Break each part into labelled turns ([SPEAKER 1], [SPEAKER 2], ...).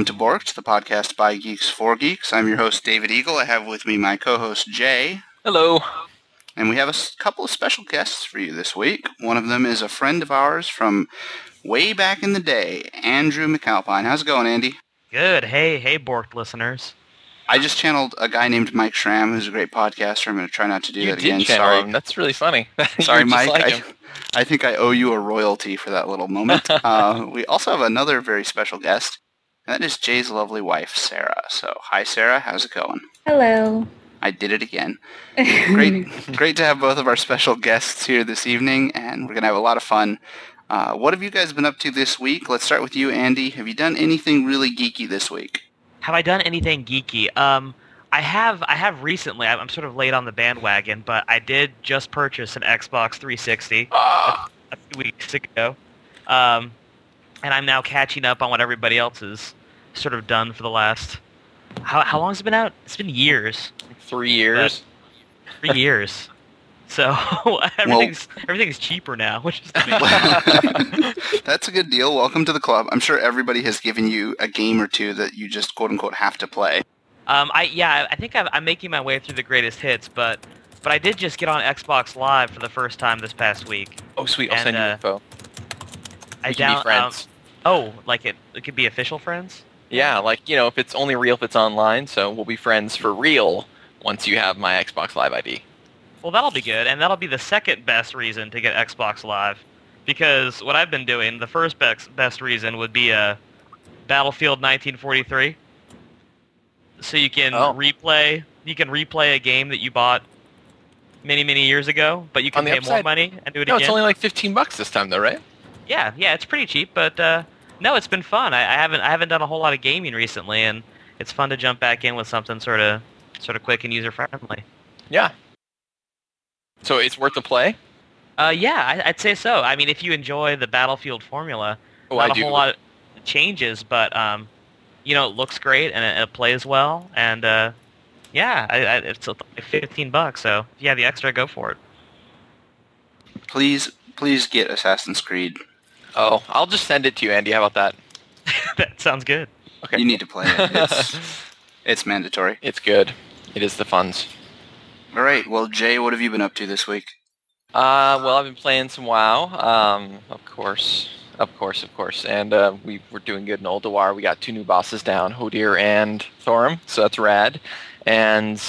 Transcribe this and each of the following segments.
[SPEAKER 1] welcome to Borked, the podcast by Geeks for Geeks. I'm your host, David Eagle. I have with me my co-host, Jay.
[SPEAKER 2] Hello.
[SPEAKER 1] And we have a couple of special guests for you this week. One of them is a friend of ours from way back in the day, Andrew McAlpine. How's it going, Andy?
[SPEAKER 3] Good. Hey, hey, Borked listeners.
[SPEAKER 1] I just channeled a guy named Mike Schramm, who's a great podcaster. I'm going to try not to do
[SPEAKER 2] you
[SPEAKER 1] that
[SPEAKER 2] did
[SPEAKER 1] again.
[SPEAKER 2] Channel
[SPEAKER 1] Sorry.
[SPEAKER 2] Him. That's really funny.
[SPEAKER 1] Sorry,
[SPEAKER 2] Mike.
[SPEAKER 1] Like I, I, think I owe you a royalty for that little moment. uh, we also have another very special guest, and that is Jay's lovely wife, Sarah. So, hi, Sarah. How's it going?
[SPEAKER 4] Hello.
[SPEAKER 1] I did it again. great, great to have both of our special guests here this evening, and we're going to have a lot of fun. Uh, what have you guys been up to this week? Let's start with you, Andy. Have you done anything really geeky this week?
[SPEAKER 3] Have I done anything geeky? Um, I have. I have recently. I'm sort of late on the bandwagon, but I did just purchase an Xbox 360 a, a few weeks ago, um, and I'm now catching up on what everybody else has sort of done for the last. How how long has it been out? It's been years.
[SPEAKER 2] Three years.
[SPEAKER 3] Three years. So everything's well, everything's cheaper now, which is
[SPEAKER 1] That's a good deal. Welcome to the club. I'm sure everybody has given you a game or two that you just quote unquote have to play.
[SPEAKER 3] Um, I yeah, I think i am making my way through the greatest hits, but but I did just get on Xbox Live for the first time this past week.
[SPEAKER 2] Oh sweet, I'll and, send you uh, info.
[SPEAKER 3] I
[SPEAKER 2] we
[SPEAKER 3] down,
[SPEAKER 2] be friends.
[SPEAKER 3] Um, oh, like it, it could be official friends.
[SPEAKER 2] Yeah, like you know, if it's only real if it's online, so we'll be friends for real once you have my Xbox Live ID.
[SPEAKER 3] Well, that'll be good, and that'll be the second best reason to get Xbox Live, because what I've been doing, the first best best reason would be a uh, Battlefield 1943 so you can
[SPEAKER 2] oh.
[SPEAKER 3] replay you can replay a game that you bought many many years ago, but you can pay
[SPEAKER 2] upside,
[SPEAKER 3] more money and do it
[SPEAKER 2] no,
[SPEAKER 3] again.
[SPEAKER 2] it's only like fifteen bucks this time, though, right?
[SPEAKER 3] Yeah, yeah, it's pretty cheap, but uh, no, it's been fun. I, I, haven't I haven't done a whole lot of gaming recently, and it's fun to jump back in with something sort of sort of quick and user friendly.
[SPEAKER 2] Yeah. So it's worth the play.
[SPEAKER 3] Uh, yeah, I, would say so. I mean, if you enjoy the Battlefield formula,
[SPEAKER 2] oh,
[SPEAKER 3] not
[SPEAKER 2] I
[SPEAKER 3] a
[SPEAKER 2] do.
[SPEAKER 3] whole lot of changes, but um, you know, it looks great and it, it plays well, and uh, yeah, I, I, it's like 15 bucks. So if you have the extra, go for it.
[SPEAKER 1] Please, please get Assassin's Creed.
[SPEAKER 2] Oh, I'll just send it to you, Andy. How about that?
[SPEAKER 3] that sounds good.
[SPEAKER 1] Okay. You need to play it. It's, it's mandatory.
[SPEAKER 2] It's good. It is the funds.
[SPEAKER 1] All right. Well, Jay, what have you been up to this week?
[SPEAKER 2] Uh, well, I've been playing some WoW, um, of course. Of course, of course. And uh, we were doing good in Ulduar. We got two new bosses down, Hodir and Thorim, so that's rad. And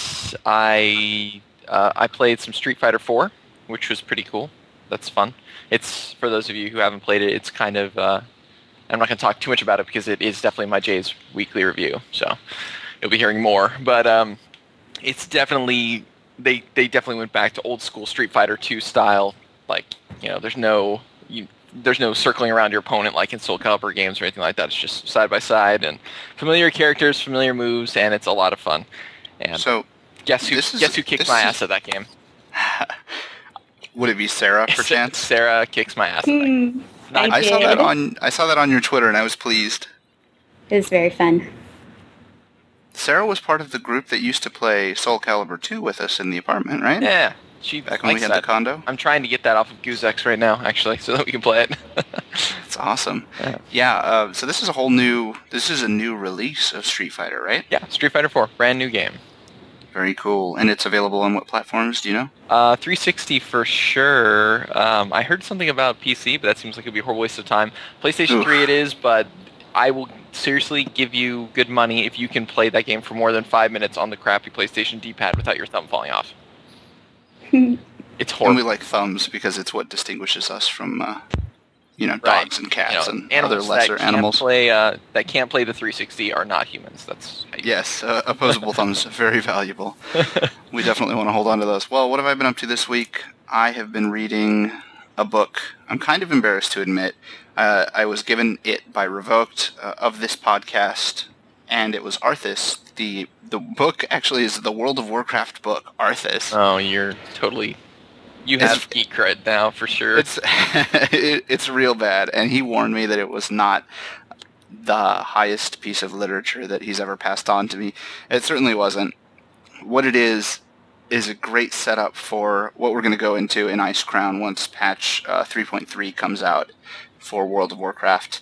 [SPEAKER 2] I uh, I played some Street Fighter 4, which was pretty cool. That's fun. It's for those of you who haven't played it. It's kind of uh, I'm not going to talk too much about it because it is definitely my Jay's weekly review. So you'll be hearing more. But um, it's definitely they they definitely went back to old school Street Fighter 2 style. Like you know, there's no you, there's no circling around your opponent like in Soul Calibur games or anything like that. It's just side by side and familiar characters, familiar moves, and it's a lot of fun. And
[SPEAKER 1] so
[SPEAKER 2] guess who
[SPEAKER 1] is,
[SPEAKER 2] guess who kicked my ass at that game?
[SPEAKER 1] Would it be Sarah, perchance?
[SPEAKER 2] Sarah kicks my ass. Hmm,
[SPEAKER 4] I,
[SPEAKER 1] I saw that on I saw that on your Twitter, and I was pleased.
[SPEAKER 4] It was very fun.
[SPEAKER 1] Sarah was part of the group that used to play Soul Calibur 2 with us in the apartment, right?
[SPEAKER 2] Yeah, she
[SPEAKER 1] back when we had
[SPEAKER 2] that.
[SPEAKER 1] the condo.
[SPEAKER 2] I'm trying to get that off of Goozex right now, actually, so that we can play it.
[SPEAKER 1] It's awesome.
[SPEAKER 2] Yeah.
[SPEAKER 1] yeah uh, so this is a whole new. This is a new release of Street Fighter, right?
[SPEAKER 2] Yeah, Street Fighter 4, brand new game.
[SPEAKER 1] Very cool. And it's available on what platforms? Do you know?
[SPEAKER 2] Uh, 360 for sure. Um, I heard something about PC, but that seems like it'd be a horrible waste of time. PlayStation
[SPEAKER 1] Oof.
[SPEAKER 2] 3 it is, but I will seriously give you good money if you can play that game for more than five minutes on the crappy PlayStation D-pad without your thumb falling off. it's horrible.
[SPEAKER 1] And we like thumbs because it's what distinguishes us from, uh, you know, dogs and cats
[SPEAKER 2] You know,
[SPEAKER 1] and other lesser
[SPEAKER 2] that
[SPEAKER 1] animals.
[SPEAKER 2] Play, uh, that can't play the 360 are not humans. That's
[SPEAKER 1] Yes, uh, opposable thumbs, very valuable. we definitely want to hold on to those. Well, what have I been up to this week? I have been reading a book. I'm kind of embarrassed to admit. Uh, I was given it by Revoked uh, of this podcast, and it was Arthas. The the book actually is the World of Warcraft book, Arthas.
[SPEAKER 2] Oh, you're totally. You have geek cred now for sure.
[SPEAKER 1] It's it, it's real bad, and he warned me that it was not the highest piece of literature that he's ever passed on to me. It certainly wasn't. What it is is a great setup for what we're going to go into in Icecrown once patch uh, 3.3 comes out for World of Warcraft.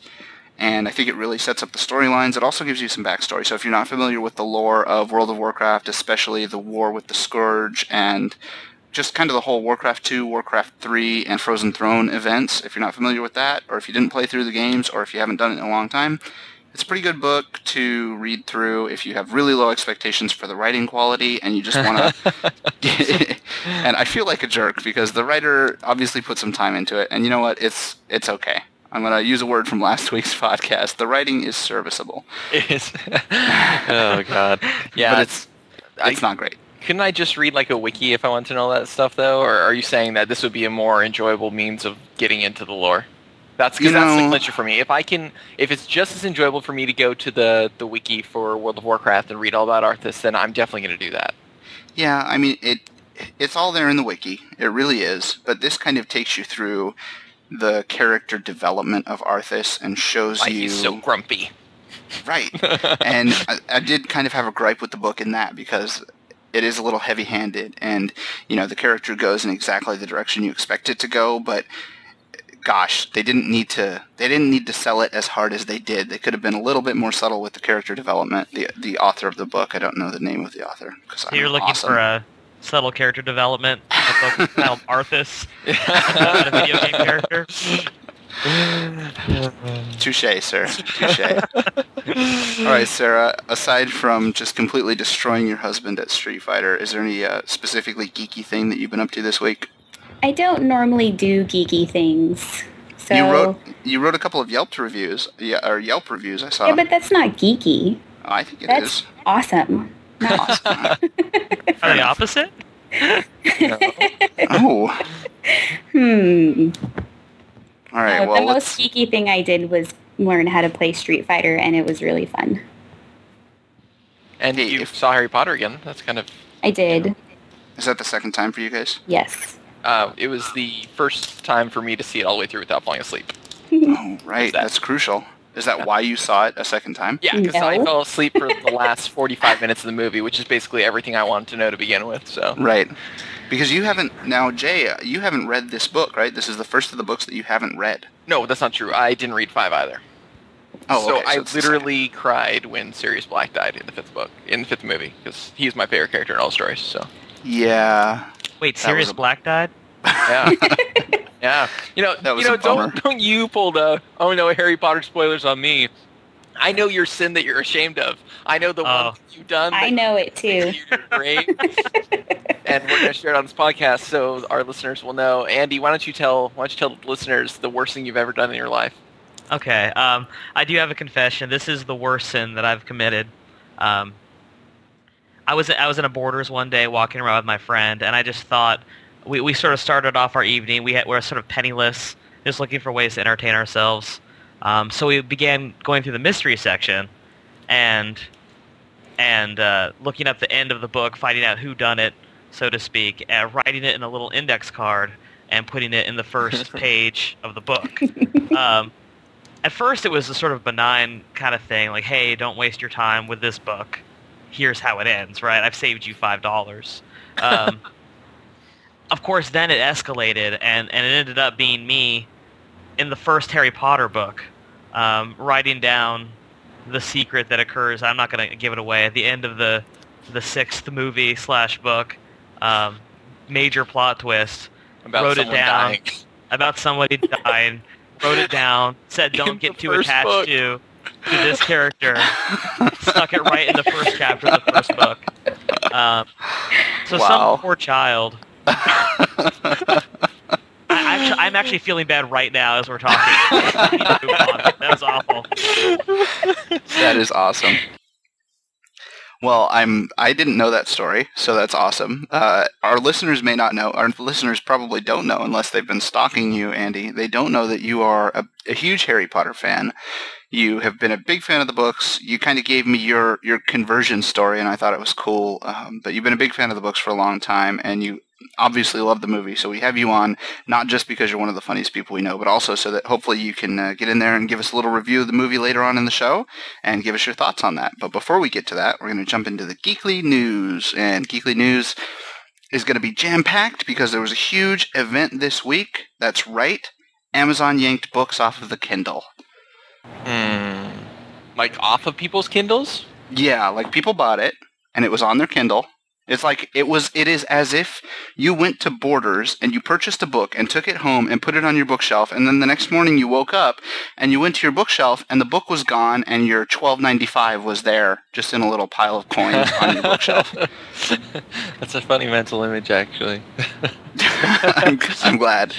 [SPEAKER 1] and I think it really sets up the storylines. It also gives you some backstory. So if you're not familiar with the lore of World of Warcraft, especially the war with the Scourge and just kind of the whole Warcraft 2, Warcraft 3, and Frozen Throne events, if you're not familiar with that, or if you didn't play through the games, or if you haven't done it in a long time, it's a pretty good book to read through if you have really low expectations for the writing quality and you just want to. and I feel like a jerk because the writer obviously put some time into it, and you know what? It's it's okay. I'm going to use a word from last week's podcast. The writing is serviceable.
[SPEAKER 2] It is. oh god. Yeah,
[SPEAKER 1] but it's it's
[SPEAKER 2] I-
[SPEAKER 1] not great.
[SPEAKER 2] Couldn't I just read like a wiki if I want to know that stuff though, or are you saying that this would be a more enjoyable means of getting into the lore? That's because that's the clincher for me. If I can, if it's just as enjoyable for me to go to the the wiki for World of Warcraft and read all about Arthas, then I'm definitely going to do that.
[SPEAKER 1] Yeah, I mean it. It's all there in the wiki. It really is. But this kind of takes you through the character development of Arthas and shows
[SPEAKER 2] Like
[SPEAKER 1] you
[SPEAKER 2] he's so grumpy.
[SPEAKER 1] right. and I, I did kind of have a gripe with the book in that because it is a little heavy-handed, and you know the character goes in exactly the direction you expect it to go, but. Gosh, they didn't need to. They didn't need to sell it as hard as they did. They could have been a little bit more subtle with the character development. The the author of the book, I don't know the name of the author
[SPEAKER 3] So you're looking
[SPEAKER 1] awesome.
[SPEAKER 3] for a subtle character development, a book Arthas, a video game character.
[SPEAKER 1] Touche, sir. Touche. All right, Sarah. Aside from just completely destroying your husband at Street Fighter, is there any uh, specifically geeky thing that you've been up to this week?
[SPEAKER 4] I don't normally do geeky things. So
[SPEAKER 1] You wrote you wrote a couple of Yelp reviews, yeah, or Yelp reviews. I saw.
[SPEAKER 4] Yeah, but that's not geeky.
[SPEAKER 1] Oh, I think it
[SPEAKER 4] That's
[SPEAKER 1] is.
[SPEAKER 4] awesome. Not
[SPEAKER 1] Awesome.
[SPEAKER 3] Are
[SPEAKER 1] Fair
[SPEAKER 3] the
[SPEAKER 1] enough.
[SPEAKER 3] opposite?
[SPEAKER 1] oh,
[SPEAKER 4] hmm.
[SPEAKER 1] All right.
[SPEAKER 4] No,
[SPEAKER 1] well,
[SPEAKER 4] the
[SPEAKER 1] let's.
[SPEAKER 4] most geeky thing I did was learn how to play Street Fighter, and it was really fun.
[SPEAKER 2] And
[SPEAKER 1] Hey,
[SPEAKER 2] you
[SPEAKER 1] if-
[SPEAKER 2] saw Harry Potter again. That's kind of.
[SPEAKER 4] I did.
[SPEAKER 1] Is that the second time for you guys?
[SPEAKER 4] Yes.
[SPEAKER 2] Uh, it was the first time for me to see it all the way through without falling asleep.
[SPEAKER 1] Oh, right.
[SPEAKER 2] that?
[SPEAKER 1] That's crucial. Is that why you saw it a second time?
[SPEAKER 2] Yeah, because I fell asleep for the last 45 minutes of the movie, which is basically everything I wanted to know to begin with. So
[SPEAKER 1] Right. Because you haven't now, Jay. uh, You haven't read this book, right? This is the first of the books that you haven't read.
[SPEAKER 2] no, that's not true. I didn't read five either.
[SPEAKER 1] Oh,
[SPEAKER 2] so
[SPEAKER 1] okay,
[SPEAKER 2] I
[SPEAKER 1] it's the second.
[SPEAKER 2] literally cried when Sirius Black died in the fifth book, in the fifth movie, because he's my favorite character in all stories. So
[SPEAKER 1] Yeah.
[SPEAKER 3] Wait,
[SPEAKER 1] That
[SPEAKER 3] Sirius
[SPEAKER 1] a-
[SPEAKER 3] Black died?
[SPEAKER 2] yeah, yeah. You know,
[SPEAKER 1] That was
[SPEAKER 2] you know,
[SPEAKER 1] a bummer.
[SPEAKER 2] don't don't you pull the oh no Harry Potter spoilers on me. I know your sin that you're ashamed of. I know the
[SPEAKER 3] Oh.
[SPEAKER 2] one that you've done.
[SPEAKER 4] I know it too.
[SPEAKER 2] great. and we're gonna share it on this podcast so our listeners will know. Andy, why don't you tell why don't you tell the listeners the worst thing you've ever done in your life?
[SPEAKER 3] Okay. Um, I do have a confession. This is the worst sin that I've committed. Um, I was I was in a Borders one day walking around with my friend, and I just thought we, we sort of started off our evening. We had, we were sort of penniless, just looking for ways to entertain ourselves. Um, so we began going through the mystery section, and and uh, looking up the end of the book, finding out who done it, so to speak, and writing it in a little index card and putting it in the first page of the book. Um, at first, it was a sort of benign kind of thing, like, "Hey, don't waste your time with this book. Here's how it ends." Right? I've saved you five dollars. Um, of course, then it escalated, and and it ended up being me in the first Harry Potter book, um, writing down the secret that occurs. I'm not going to give it away at the end of the the sixth movie slash book. Um, major plot twist
[SPEAKER 2] About
[SPEAKER 3] Wrote it
[SPEAKER 2] someone
[SPEAKER 3] down.
[SPEAKER 2] dying.
[SPEAKER 3] about somebody dying. Wrote it down. Said don't get too attached
[SPEAKER 2] book.
[SPEAKER 3] to to this character. Stuck it right in the first chapter of the first book. Um, so
[SPEAKER 1] Wow.
[SPEAKER 3] some poor child. I, actually, I'm actually feeling bad right now as we're talking. That was awful.
[SPEAKER 1] that is awesome. Well, I'm. I didn't know that story, so that's awesome. Uh, our listeners may not know. Our listeners probably don't know unless they've been stalking you, Andy. They don't know that you are a, a huge Harry Potter fan. You have been a big fan of the books. You kind of gave me your your conversion story, and I thought it was cool. Um, but you've been a big fan of the books for a long time, and you obviously love the movie. So we have you on not just because you're one of the funniest people we know, but also so that hopefully you can uh, get in there and give us a little review of the movie later on in the show and give us your thoughts on that. But before we get to that, we're going to jump into the Geekly News. And Geekly News is going to be jam-packed because there was a huge event this week. That's right. Amazon yanked books off of the Kindle.
[SPEAKER 2] Hmm. like off of people's Kindles.
[SPEAKER 1] Yeah, like people bought it and it was on their Kindle. It's like it was it is as if you went to Borders and you purchased a book and took it home and put it on your bookshelf and then the next morning you woke up and you went to your bookshelf and the book was gone and your 12.95 was there just in a little pile of coins on your bookshelf.
[SPEAKER 2] That's a funny mental image, actually.
[SPEAKER 1] I'm, I'm glad.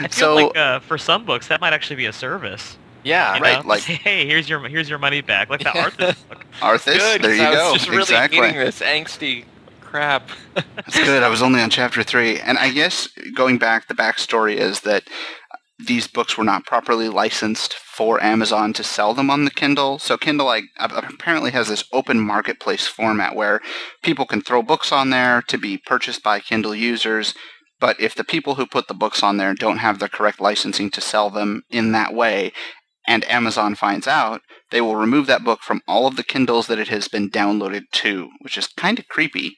[SPEAKER 3] I feel
[SPEAKER 1] So-
[SPEAKER 3] like uh, for some books that might actually be a service.
[SPEAKER 2] yeah,
[SPEAKER 3] you
[SPEAKER 1] right,
[SPEAKER 3] know?
[SPEAKER 1] like-
[SPEAKER 3] hey, here's your here's your money back, like that Arthur book.
[SPEAKER 1] Arthas,
[SPEAKER 2] Good.
[SPEAKER 1] there
[SPEAKER 2] 'cause
[SPEAKER 1] you
[SPEAKER 2] I was
[SPEAKER 1] go.
[SPEAKER 2] just really
[SPEAKER 1] exactly.
[SPEAKER 2] needing this angsty crap.
[SPEAKER 1] That's good. I was only on chapter three, and I guess going back, the backstory is that these books were not properly licensed for Amazon to sell them on the Kindle. So Kindle like apparently has this open marketplace format where people can throw books on there to be purchased by Kindle users. But if the people who put the books on there don't have the correct licensing to sell them in that way, and Amazon finds out, they will remove that book from all of the Kindles that it has been downloaded to, which is kind of creepy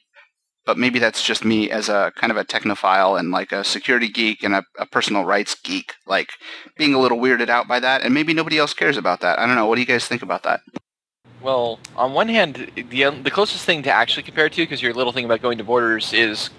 [SPEAKER 1] but maybe that's just me as a kind of a technophile and like a security geek and a, a personal rights geek, like being a little weirded out by that, and maybe nobody else cares about that. I don't know. What do you guys think about that?
[SPEAKER 2] Well, on one hand, the um, the closest thing to actually compare to, because your little thing about going to Borders is,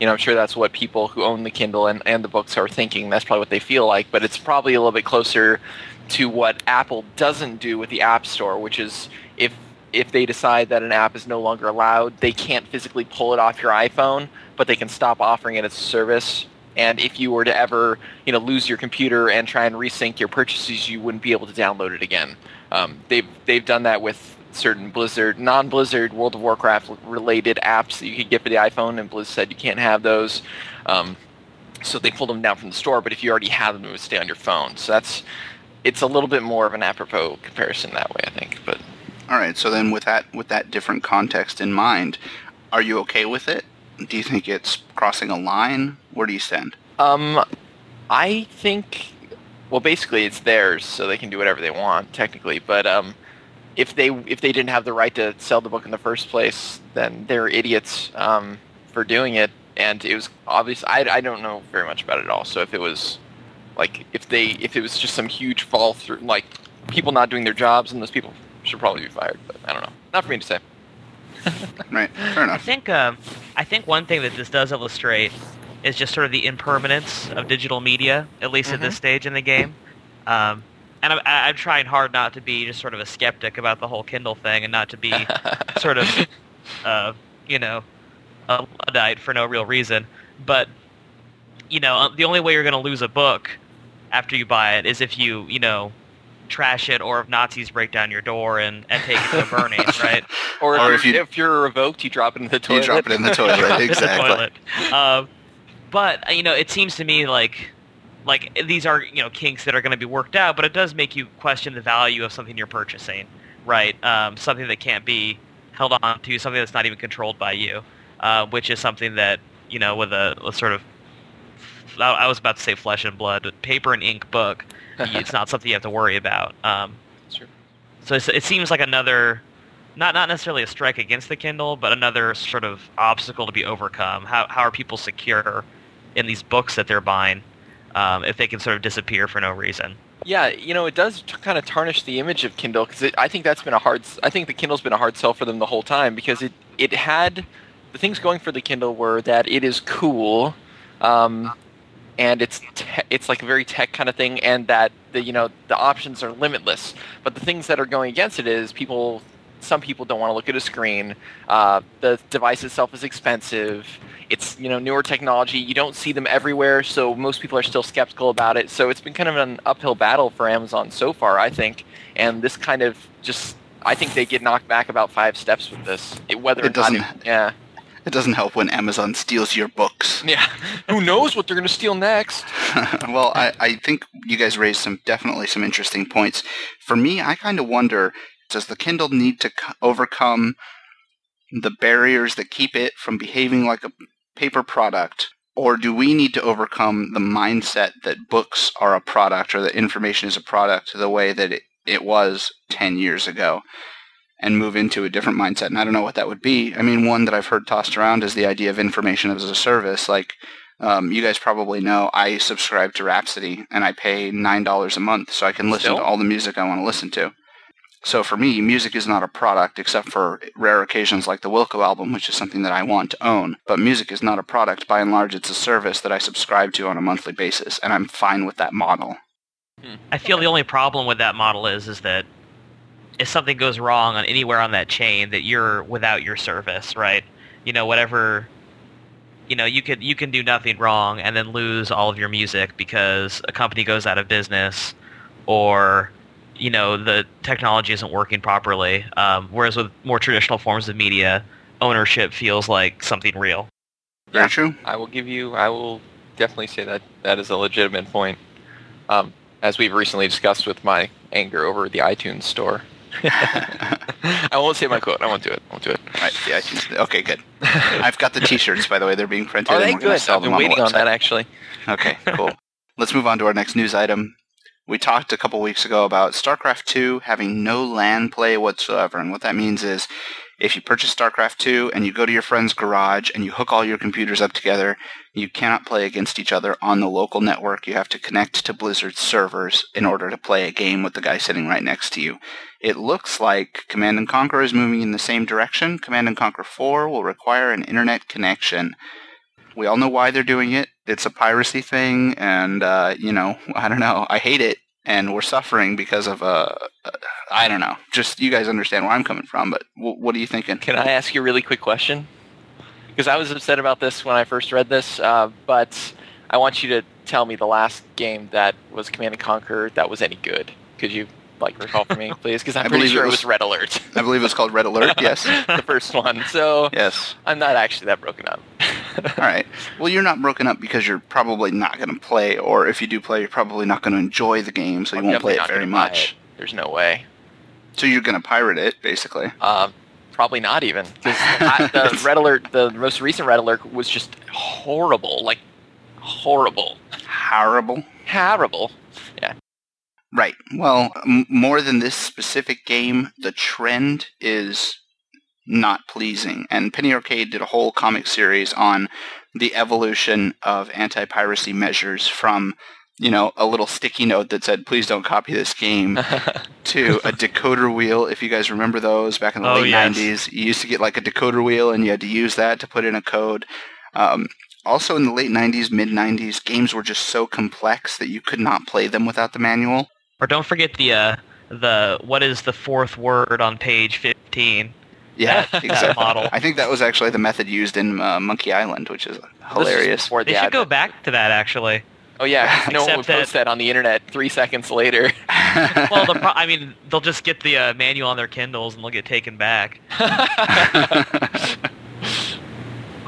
[SPEAKER 2] you know, I'm sure that's what people who own the Kindle and, and the books are thinking. That's probably what they feel like, but it's probably a little bit closer to what Apple doesn't do with the App Store, which is if if they decide that an app is no longer allowed, they can't physically pull it off your iPhone, but they can stop offering it as a service. And if you were to ever, you know, lose your computer and try and resync your purchases, you wouldn't be able to download it again. Um, they've they've done that with certain Blizzard, non-Blizzard World of Warcraft related apps that you could get for the iPhone, and Blizz said you can't have those. Um, so they pulled them down from the store. But if you already have them, it would stay on your phone. So that's it's a little bit more of an apropos comparison that way, I think. But
[SPEAKER 1] All right. So then, with that with that different context in mind, are you okay with it? Do you think it's crossing a line? Where do you stand?
[SPEAKER 2] Um, I think, well, basically it's theirs, so they can do whatever they want technically. But um, if they if they didn't have the right to sell the book in the first place, then they're idiots um, for doing it. And it was obvious. I, I don't know very much about it at all. So if it was like if they if it was just some huge fall through, like people not doing their jobs, and those people should probably be fired. But I don't know. Not for me to say.
[SPEAKER 1] Right. Fair enough.
[SPEAKER 3] I
[SPEAKER 1] enough.
[SPEAKER 3] think um, I think one thing that this does illustrate is just sort of the impermanence of digital media, at least at this stage in the game. Um, and I'm, I- I'm trying hard not to be just sort of a skeptic about the whole Kindle thing, and not to be sort of, uh, you know, a luddite for no real reason. But you know, uh, the only way you're going to lose a book after you buy it is if you, you know, trash it, or if Nazis break down your door and, and take it to burning, right?
[SPEAKER 2] Or,
[SPEAKER 1] Or
[SPEAKER 2] if,
[SPEAKER 1] if
[SPEAKER 2] you,
[SPEAKER 1] you-
[SPEAKER 2] if you're revoked, you drop it in the toilet.
[SPEAKER 1] You drop it in the toilet.
[SPEAKER 3] in the
[SPEAKER 1] exactly.
[SPEAKER 3] toilet. Um, but uh, you know, it seems to me like like these are you know kinks that are going to be worked out, but it does make you question the value of something you're purchasing, right? Um, something that can't be held on to, something that's not even controlled by you, uh, which is something that you know with a, a sort of I I was about to say flesh and blood, but paper and ink book. It's not something you have to worry about. Um,
[SPEAKER 2] Sure.
[SPEAKER 3] so it's, it seems like another, not not necessarily a strike against the Kindle, but another sort of obstacle to be overcome. How how are people secure in these books that they're buying um, if they can sort of disappear for no reason?
[SPEAKER 2] Yeah, you know, it does t- kind of tarnish the image of Kindle because I think that's been a hard. I think the Kindle's been a hard sell for them the whole time because it it had the things going for the Kindle were that it is cool, um, and it's te- it's like a very tech kind of thing, and that the you know the options are limitless. But the things that are going against it is people. Some people don't want to look at a screen. Uh, the device itself is expensive. It's you know newer technology. You don't see them everywhere, so most people are still skeptical about it. So it's been kind of an uphill battle for Amazon so far, I think. And this kind of just, I think they get knocked back about five steps with this. It, whether
[SPEAKER 1] It
[SPEAKER 2] or not
[SPEAKER 1] doesn't-
[SPEAKER 2] yeah,
[SPEAKER 1] It doesn't help when Amazon steals your books.
[SPEAKER 2] yeah. Who knows what they're gonna steal next?
[SPEAKER 1] well, I, I think you guys raised some definitely some interesting points. For me, I kind of wonder: Does the Kindle need to c- overcome the barriers that keep it from behaving like a paper product, or do we need to overcome the mindset that books are a product or that information is a product the way that it, it was ten years ago? And move into a different mindset. And I don't know what that would be. I mean, one that I've heard tossed around is the idea of information as a service. Like, um, you guys probably know I subscribe to Rhapsody and I pay nine dollars a month so I can listen
[SPEAKER 2] Still?
[SPEAKER 1] to all the music I want to listen to. So for me, music is not a product except for rare occasions like the Wilco album, which is something that I want to own. But music is not a product. By and large, it's a service that I subscribe to on a monthly basis, and I'm fine with that model.
[SPEAKER 3] I feel the only problem with that model is is that if something goes wrong on anywhere on that chain, that you're without your service, right? You know, whatever. You know, you could you can do nothing wrong and then lose all of your music because a company goes out of business, or you know the technology isn't working properly. Um, whereas with more traditional forms of media, ownership feels like something real.
[SPEAKER 1] Very
[SPEAKER 2] Yeah.
[SPEAKER 1] true.
[SPEAKER 2] I will give you. I will definitely say that that is a legitimate point. Um, as we've recently discussed with my anger over the iTunes store. I won't say my quote. I won't do it. I won't do it.
[SPEAKER 1] Right, the iTunes. Okay, good. I've got the T-shirts, by the way. They're being printed.
[SPEAKER 2] Are they good?
[SPEAKER 1] Sell
[SPEAKER 2] I've been
[SPEAKER 1] on the
[SPEAKER 2] waiting on that actually.
[SPEAKER 1] Okay, cool. Let's move on to our next news item. We talked a couple weeks ago about StarCraft 2 having no LAN play whatsoever. And what that means is if you purchase StarCraft 2 and you go to your friend's garage and you hook all your computers up together, you cannot play against each other on the local network. You have to connect to Blizzard's servers in order to play a game with the guy sitting right next to you. It looks like Command and Conquer is moving in the same direction. Command and Conquer 4 will require an internet connection. We all know why they're doing it. It's a piracy thing, and uh, you know, I don't know. I hate it, and we're suffering because of uh, uh, I don't know. Just you guys understand where I'm coming from, but w- what are you thinking?
[SPEAKER 2] Can I ask you a really quick question? Because I was upset about this when I first read this, uh, but I want you to tell me the last game that was Command and Conquer that was any good. Could you like recall for me, please? Because I'm
[SPEAKER 1] I
[SPEAKER 2] pretty
[SPEAKER 1] believe it
[SPEAKER 2] sure it
[SPEAKER 1] was-
[SPEAKER 2] was Red Alert,
[SPEAKER 1] I believe it's called Red Alert. Yes,
[SPEAKER 2] the first one. So
[SPEAKER 1] yes.
[SPEAKER 2] I'm not actually that broken up.
[SPEAKER 1] All right. Well, you're not broken up because you're probably not going to play, or if you do play, you're probably not going to enjoy the game, so you
[SPEAKER 2] I'm
[SPEAKER 1] won't play it very much.
[SPEAKER 2] it. There's no way.
[SPEAKER 1] So you're going to pirate it, basically.
[SPEAKER 2] Uh, probably not even. I- the Red Alert, the most recent Red Alert was just horrible. Like horrible,
[SPEAKER 1] Horrible.
[SPEAKER 2] horrible.
[SPEAKER 1] Right. Well, m- more than this specific game, the trend is not pleasing. And Penny Arcade did a whole comic series on the evolution of anti-piracy measures from, you know, a little sticky note that said, please don't copy this game, to a decoder wheel. If you guys remember those back in the
[SPEAKER 3] Oh,
[SPEAKER 1] late
[SPEAKER 3] yes.
[SPEAKER 1] 90s, you used to get like a decoder wheel and you had to use that to put in a code. Um, also in the late 90s, mid 90s, games were just so complex that you could not play them without the manual.
[SPEAKER 3] Or don't forget the uh, the what is the fourth word on page fifteen?
[SPEAKER 1] Yeah, exactly.
[SPEAKER 3] model.
[SPEAKER 1] I think that was actually the method used in uh, Monkey Island, which is
[SPEAKER 2] This is
[SPEAKER 1] hilarious.
[SPEAKER 2] before
[SPEAKER 3] They
[SPEAKER 2] the
[SPEAKER 3] should go back to that actually.
[SPEAKER 2] Oh yeah, no one
[SPEAKER 3] Except
[SPEAKER 2] would post that on the internet three seconds later.
[SPEAKER 3] Well, the pro- I mean, they'll just get the uh, manual on their Kindles and they'll get taken back.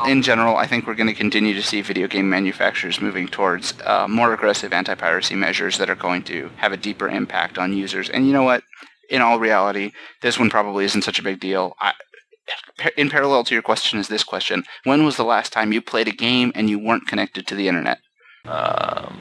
[SPEAKER 1] in general, I think we're going to continue to see video game manufacturers moving towards uh, more aggressive anti-piracy measures that are going to have a deeper impact on users. And you know what? In all reality, this one probably isn't such a big deal. I, in parallel to your question is this question. When was the last time you played a game and you weren't connected to the internet?
[SPEAKER 2] um,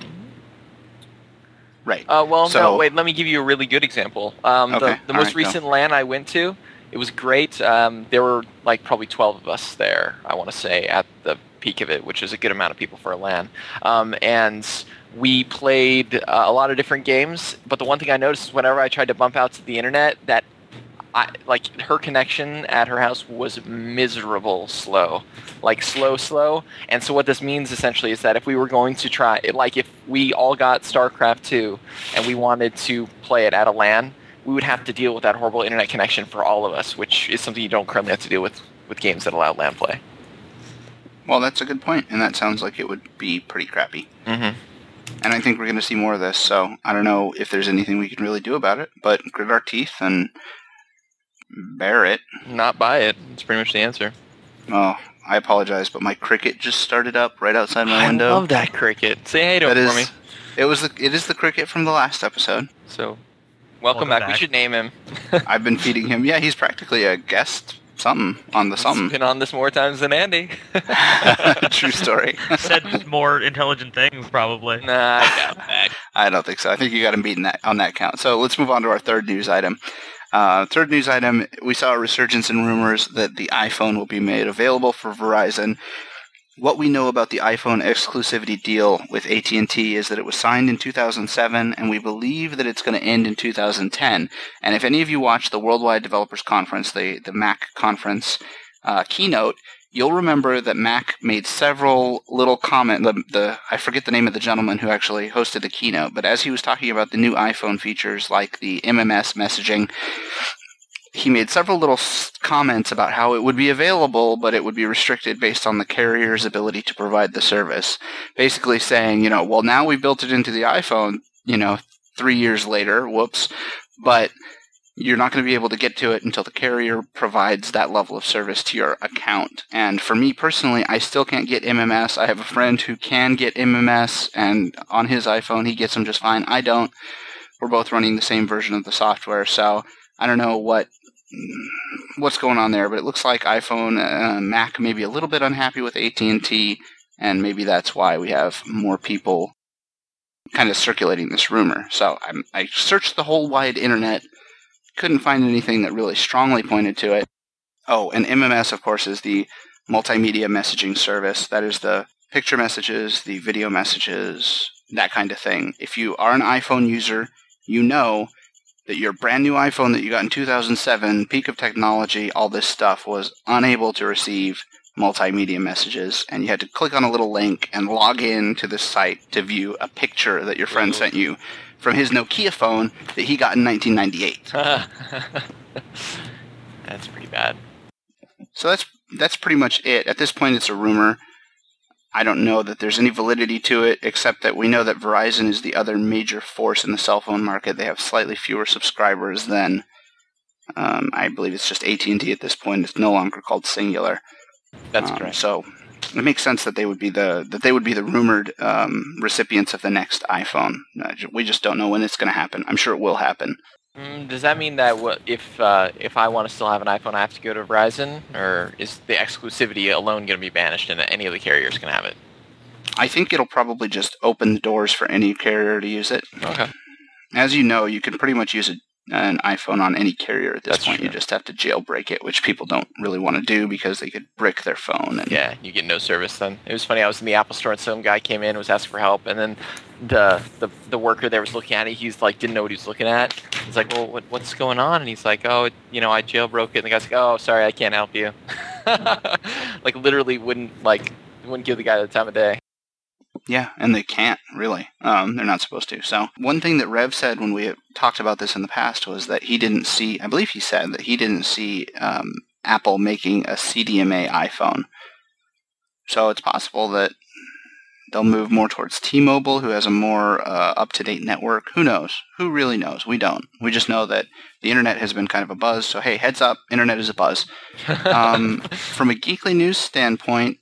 [SPEAKER 1] Right.
[SPEAKER 2] uh, well,
[SPEAKER 1] So-
[SPEAKER 2] no, wait. Let me give you a really good example. Um,
[SPEAKER 1] Okay,
[SPEAKER 2] the the most
[SPEAKER 1] right, go.
[SPEAKER 2] recent LAN I went to, it was great. Um, there were like probably 12 of us there. I want to say at the peak of it, which is a good amount of people for a LAN. Um, and we played uh, a lot of different games. But the one thing I noticed is whenever I tried to bump out to the internet, that I, like her connection at her house was miserable slow like slow slow and so what this means essentially is that if we were going to try like if we all got starcraft 2 and we wanted to play it at a lan we would have to deal with that horrible internet connection for all of us which is something you don't currently have to deal with with games that allow lan play
[SPEAKER 1] Well, that's a good point, and that sounds like it would be pretty crappy.
[SPEAKER 2] mm-hmm.
[SPEAKER 1] And I think we're going to see more of this, so I don't know if there's anything we can really do about it, but grit our teeth and bear it.
[SPEAKER 2] not buy it it's pretty much the answer
[SPEAKER 1] Oh, I apologize, but my cricket just started up right outside my
[SPEAKER 2] i
[SPEAKER 1] window.
[SPEAKER 2] love that cricket say hey to
[SPEAKER 1] That
[SPEAKER 2] it for me
[SPEAKER 1] it was the, it is the cricket from the last episode.
[SPEAKER 2] so welcome
[SPEAKER 3] Welcome
[SPEAKER 2] back. we should name him
[SPEAKER 1] I've been feeding him. Yeah, he's practically a guest something on the
[SPEAKER 2] He's
[SPEAKER 1] something.
[SPEAKER 2] been on this more times than andy
[SPEAKER 1] True story.
[SPEAKER 3] Said more intelligent things, probably.
[SPEAKER 2] nah i doubt that
[SPEAKER 1] I don't think so. I think you got him beaten that on that count. So let's move on to our third news item. Uh, third news item: We saw a resurgence in rumors that the iPhone will be made available for Verizon. What we know about the iPhone exclusivity deal with AT&T is that it was signed in 2007 and we believe that it's going to end in 2010. And if any of you watch the Worldwide Developers Conference, the, the Mac conference uh, keynote, you'll remember that Mac made several little comment. The, the I forget the name of the gentleman who actually hosted the keynote, but as he was talking about the new iPhone features like the MMS messaging, he made several little comments about how it would be available, but it would be restricted based on the carrier's ability to provide the service. Basically saying, you know, well, now we built it into the iPhone, you know, three years later, whoops, but you're not going to be able to get to it until the carrier provides that level of service to your account. And for me personally, I still can't get MMS. I have a friend who can get MMS, and on his iPhone, he gets them just fine. I don't. We're both running the same version of the software, so I don't know what what's going on there, but it looks like iPhone, uh, Mac may be a little bit unhappy with AT&T, and maybe that's why we have more people kind of circulating this rumor. So I'm, I searched the whole wide internet, couldn't find anything that really strongly pointed to it. Oh, and MMS, of course, is the multimedia messaging service. That is the picture messages, the video messages, that kind of thing. If you are an iPhone user, you know that your brand new iPhone that you got in 2007, peak of technology, all this stuff was unable to receive multimedia messages, and you had to click on a little link and log in to the site to view a picture that your friend mm-hmm. sent you from his Nokia phone that he got in 1998.
[SPEAKER 2] that's pretty bad.
[SPEAKER 1] So that's that's pretty much it. At this point, it's a rumor. I don't know that there's any validity to it, except that we know that Verizon is the other major force in the cell phone market. They have slightly fewer subscribers than um, I believe it's just AT&T at this point. It's no longer called Cingular.
[SPEAKER 2] That's um, correct.
[SPEAKER 1] So it makes sense that they would be the that they would be the rumored um, recipients of the next iPhone. Uh, we just don't know when it's going to happen. I'm sure it will happen.
[SPEAKER 2] Mm, does that mean that if uh, if I want to still have an iPhone, I have to go to Verizon, or is the exclusivity alone going to be banished and any of the carriers can have it?
[SPEAKER 1] I think it'll probably just open the doors for any carrier to use it.
[SPEAKER 2] Okay.
[SPEAKER 1] As you know, you can pretty much use a an iPhone on any carrier at this
[SPEAKER 2] That's
[SPEAKER 1] point.
[SPEAKER 2] True.
[SPEAKER 1] You just have to jailbreak it, which people don't really want to do because they could brick their phone. And
[SPEAKER 2] yeah, you get no service then. It was funny. I was in the Apple store and some guy came in was asking for help, and then the the, the worker there was looking at it. He's like didn't know what he was looking at. He's like, well, what, what's going on? And he's like, oh, you know, I jailbroke it. And the guy's like, oh, sorry, I can't help you. like literally wouldn't like wouldn't give the guy the time of day.
[SPEAKER 1] Yeah, and they can't really. Um, they're not supposed to. So one thing that Rev said when we talked about this in the past was that he didn't see. I believe he said that he didn't see um, Apple making a CDMA iPhone. So it's possible that they'll move more towards T-Mobile, who has a more uh, up-to-date network. Who knows? Who really knows? We don't. We just know that the internet has been kind of a buzz. So hey, heads up, internet is a buzz. Um, from a geekly news standpoint,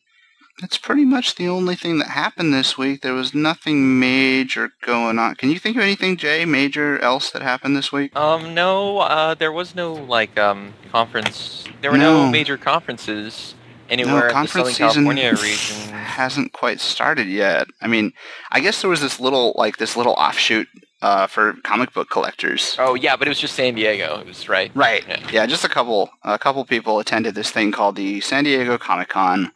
[SPEAKER 1] that's pretty much the only thing that happened this week. There was nothing major going on. Can you think of anything, Jay, major else that happened this week?
[SPEAKER 2] Um, no, uh, there was no like um conference. There were no, no major conferences anywhere no, in the Southern California region.
[SPEAKER 1] Hasn't quite started yet. I mean, I guess there was this little like this little offshoot uh, for comic book collectors.
[SPEAKER 2] Oh yeah, but it was just San Diego. It was right.
[SPEAKER 1] Right. Yeah. yeah, just a couple a couple people attended this thing called the San Diego Comic Con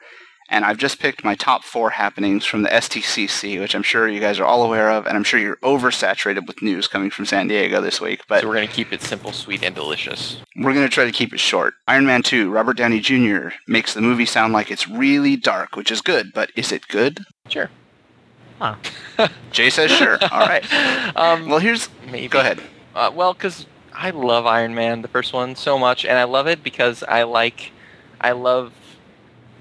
[SPEAKER 1] and I've just picked my top four happenings from the SDCC, which I'm sure you guys are all aware of, and I'm sure you're oversaturated with news coming from San Diego this week. But
[SPEAKER 2] so we're going to keep it simple, sweet, and delicious.
[SPEAKER 1] We're going to try to keep it short. Iron Man 2, Robert Downey Jr. makes the movie sound like it's really dark, which is good, but is it good?
[SPEAKER 2] Sure.
[SPEAKER 3] Huh.
[SPEAKER 1] Jay says sure. All right. Um, well, here's.
[SPEAKER 2] Maybe.
[SPEAKER 1] Go ahead.
[SPEAKER 2] Uh, well, because I love Iron Man, the first one, so much, and I love it because I like, I love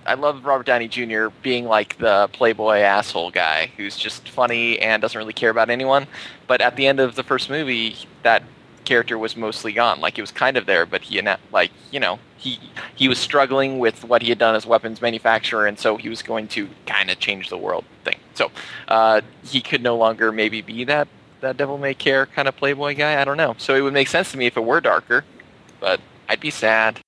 [SPEAKER 2] I love Robert Downey Jr. being like the playboy asshole guy who's just funny and doesn't really care about anyone. But at the end of the first movie, that character was mostly gone. Like he was kind of there, but he like you know he he was struggling with what he had done as weapons manufacturer, and so he was going to kind of change the world thing. So uh, he could no longer maybe be that that devil may care kind of playboy guy. I don't know. So it would make sense to me if it were darker, but I'd be sad.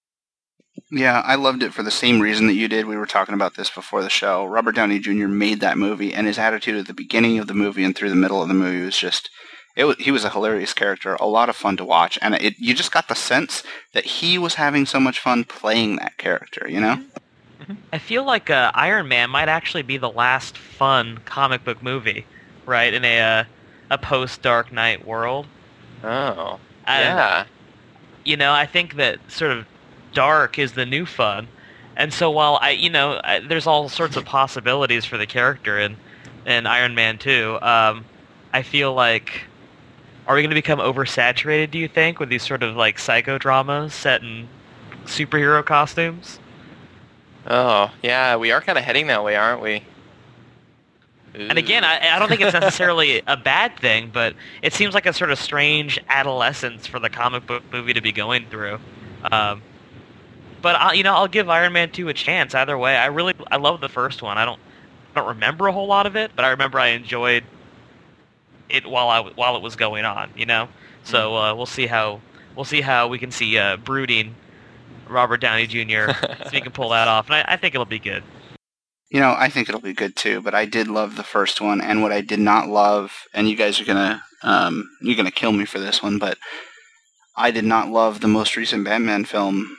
[SPEAKER 1] Yeah, I loved it for the same reason that you did. We were talking about this before the show. Robert Downey Jr. made that movie, and his attitude at the beginning of the movie and through the middle of the movie was just. It was, he was a hilarious character, a lot of fun to watch, and it, you just got the sense that he was having so much fun playing that character, you know?
[SPEAKER 3] I feel like uh, Iron Man might actually be the last fun comic book movie, right? In a uh, a post Dark Knight world.
[SPEAKER 2] Oh.
[SPEAKER 3] And,
[SPEAKER 2] yeah.
[SPEAKER 3] You know, I think that sort of dark is the new fun, and so while I, you know, I, there's all sorts of possibilities for the character in in Iron Man 2, um, I feel like. Are we going to become oversaturated, do you think, with these sort of like psychodramas set in superhero costumes?
[SPEAKER 2] Oh, yeah, we are kind of heading that way, aren't we?
[SPEAKER 3] And again, I, I don't think it's necessarily a bad thing, but it seems like a sort of strange adolescence for the comic book movie to be going through. Um, but I, you know, I'll give Iron Man 2 a chance either way. I really, I love the first one. I don't, I don't remember a whole lot of it, but I remember I enjoyed it while I while it was going on. You know, so uh, we'll see how we'll see how we can see uh, brooding Robert Downey Jr. so he can pull that off, and I, I think it'll be good.
[SPEAKER 1] You know, I think it'll be good too, but I did love the first one, and what I did not love, and you guys are gonna, um, you're gonna kill me for this one, but I did not love the most recent Batman film.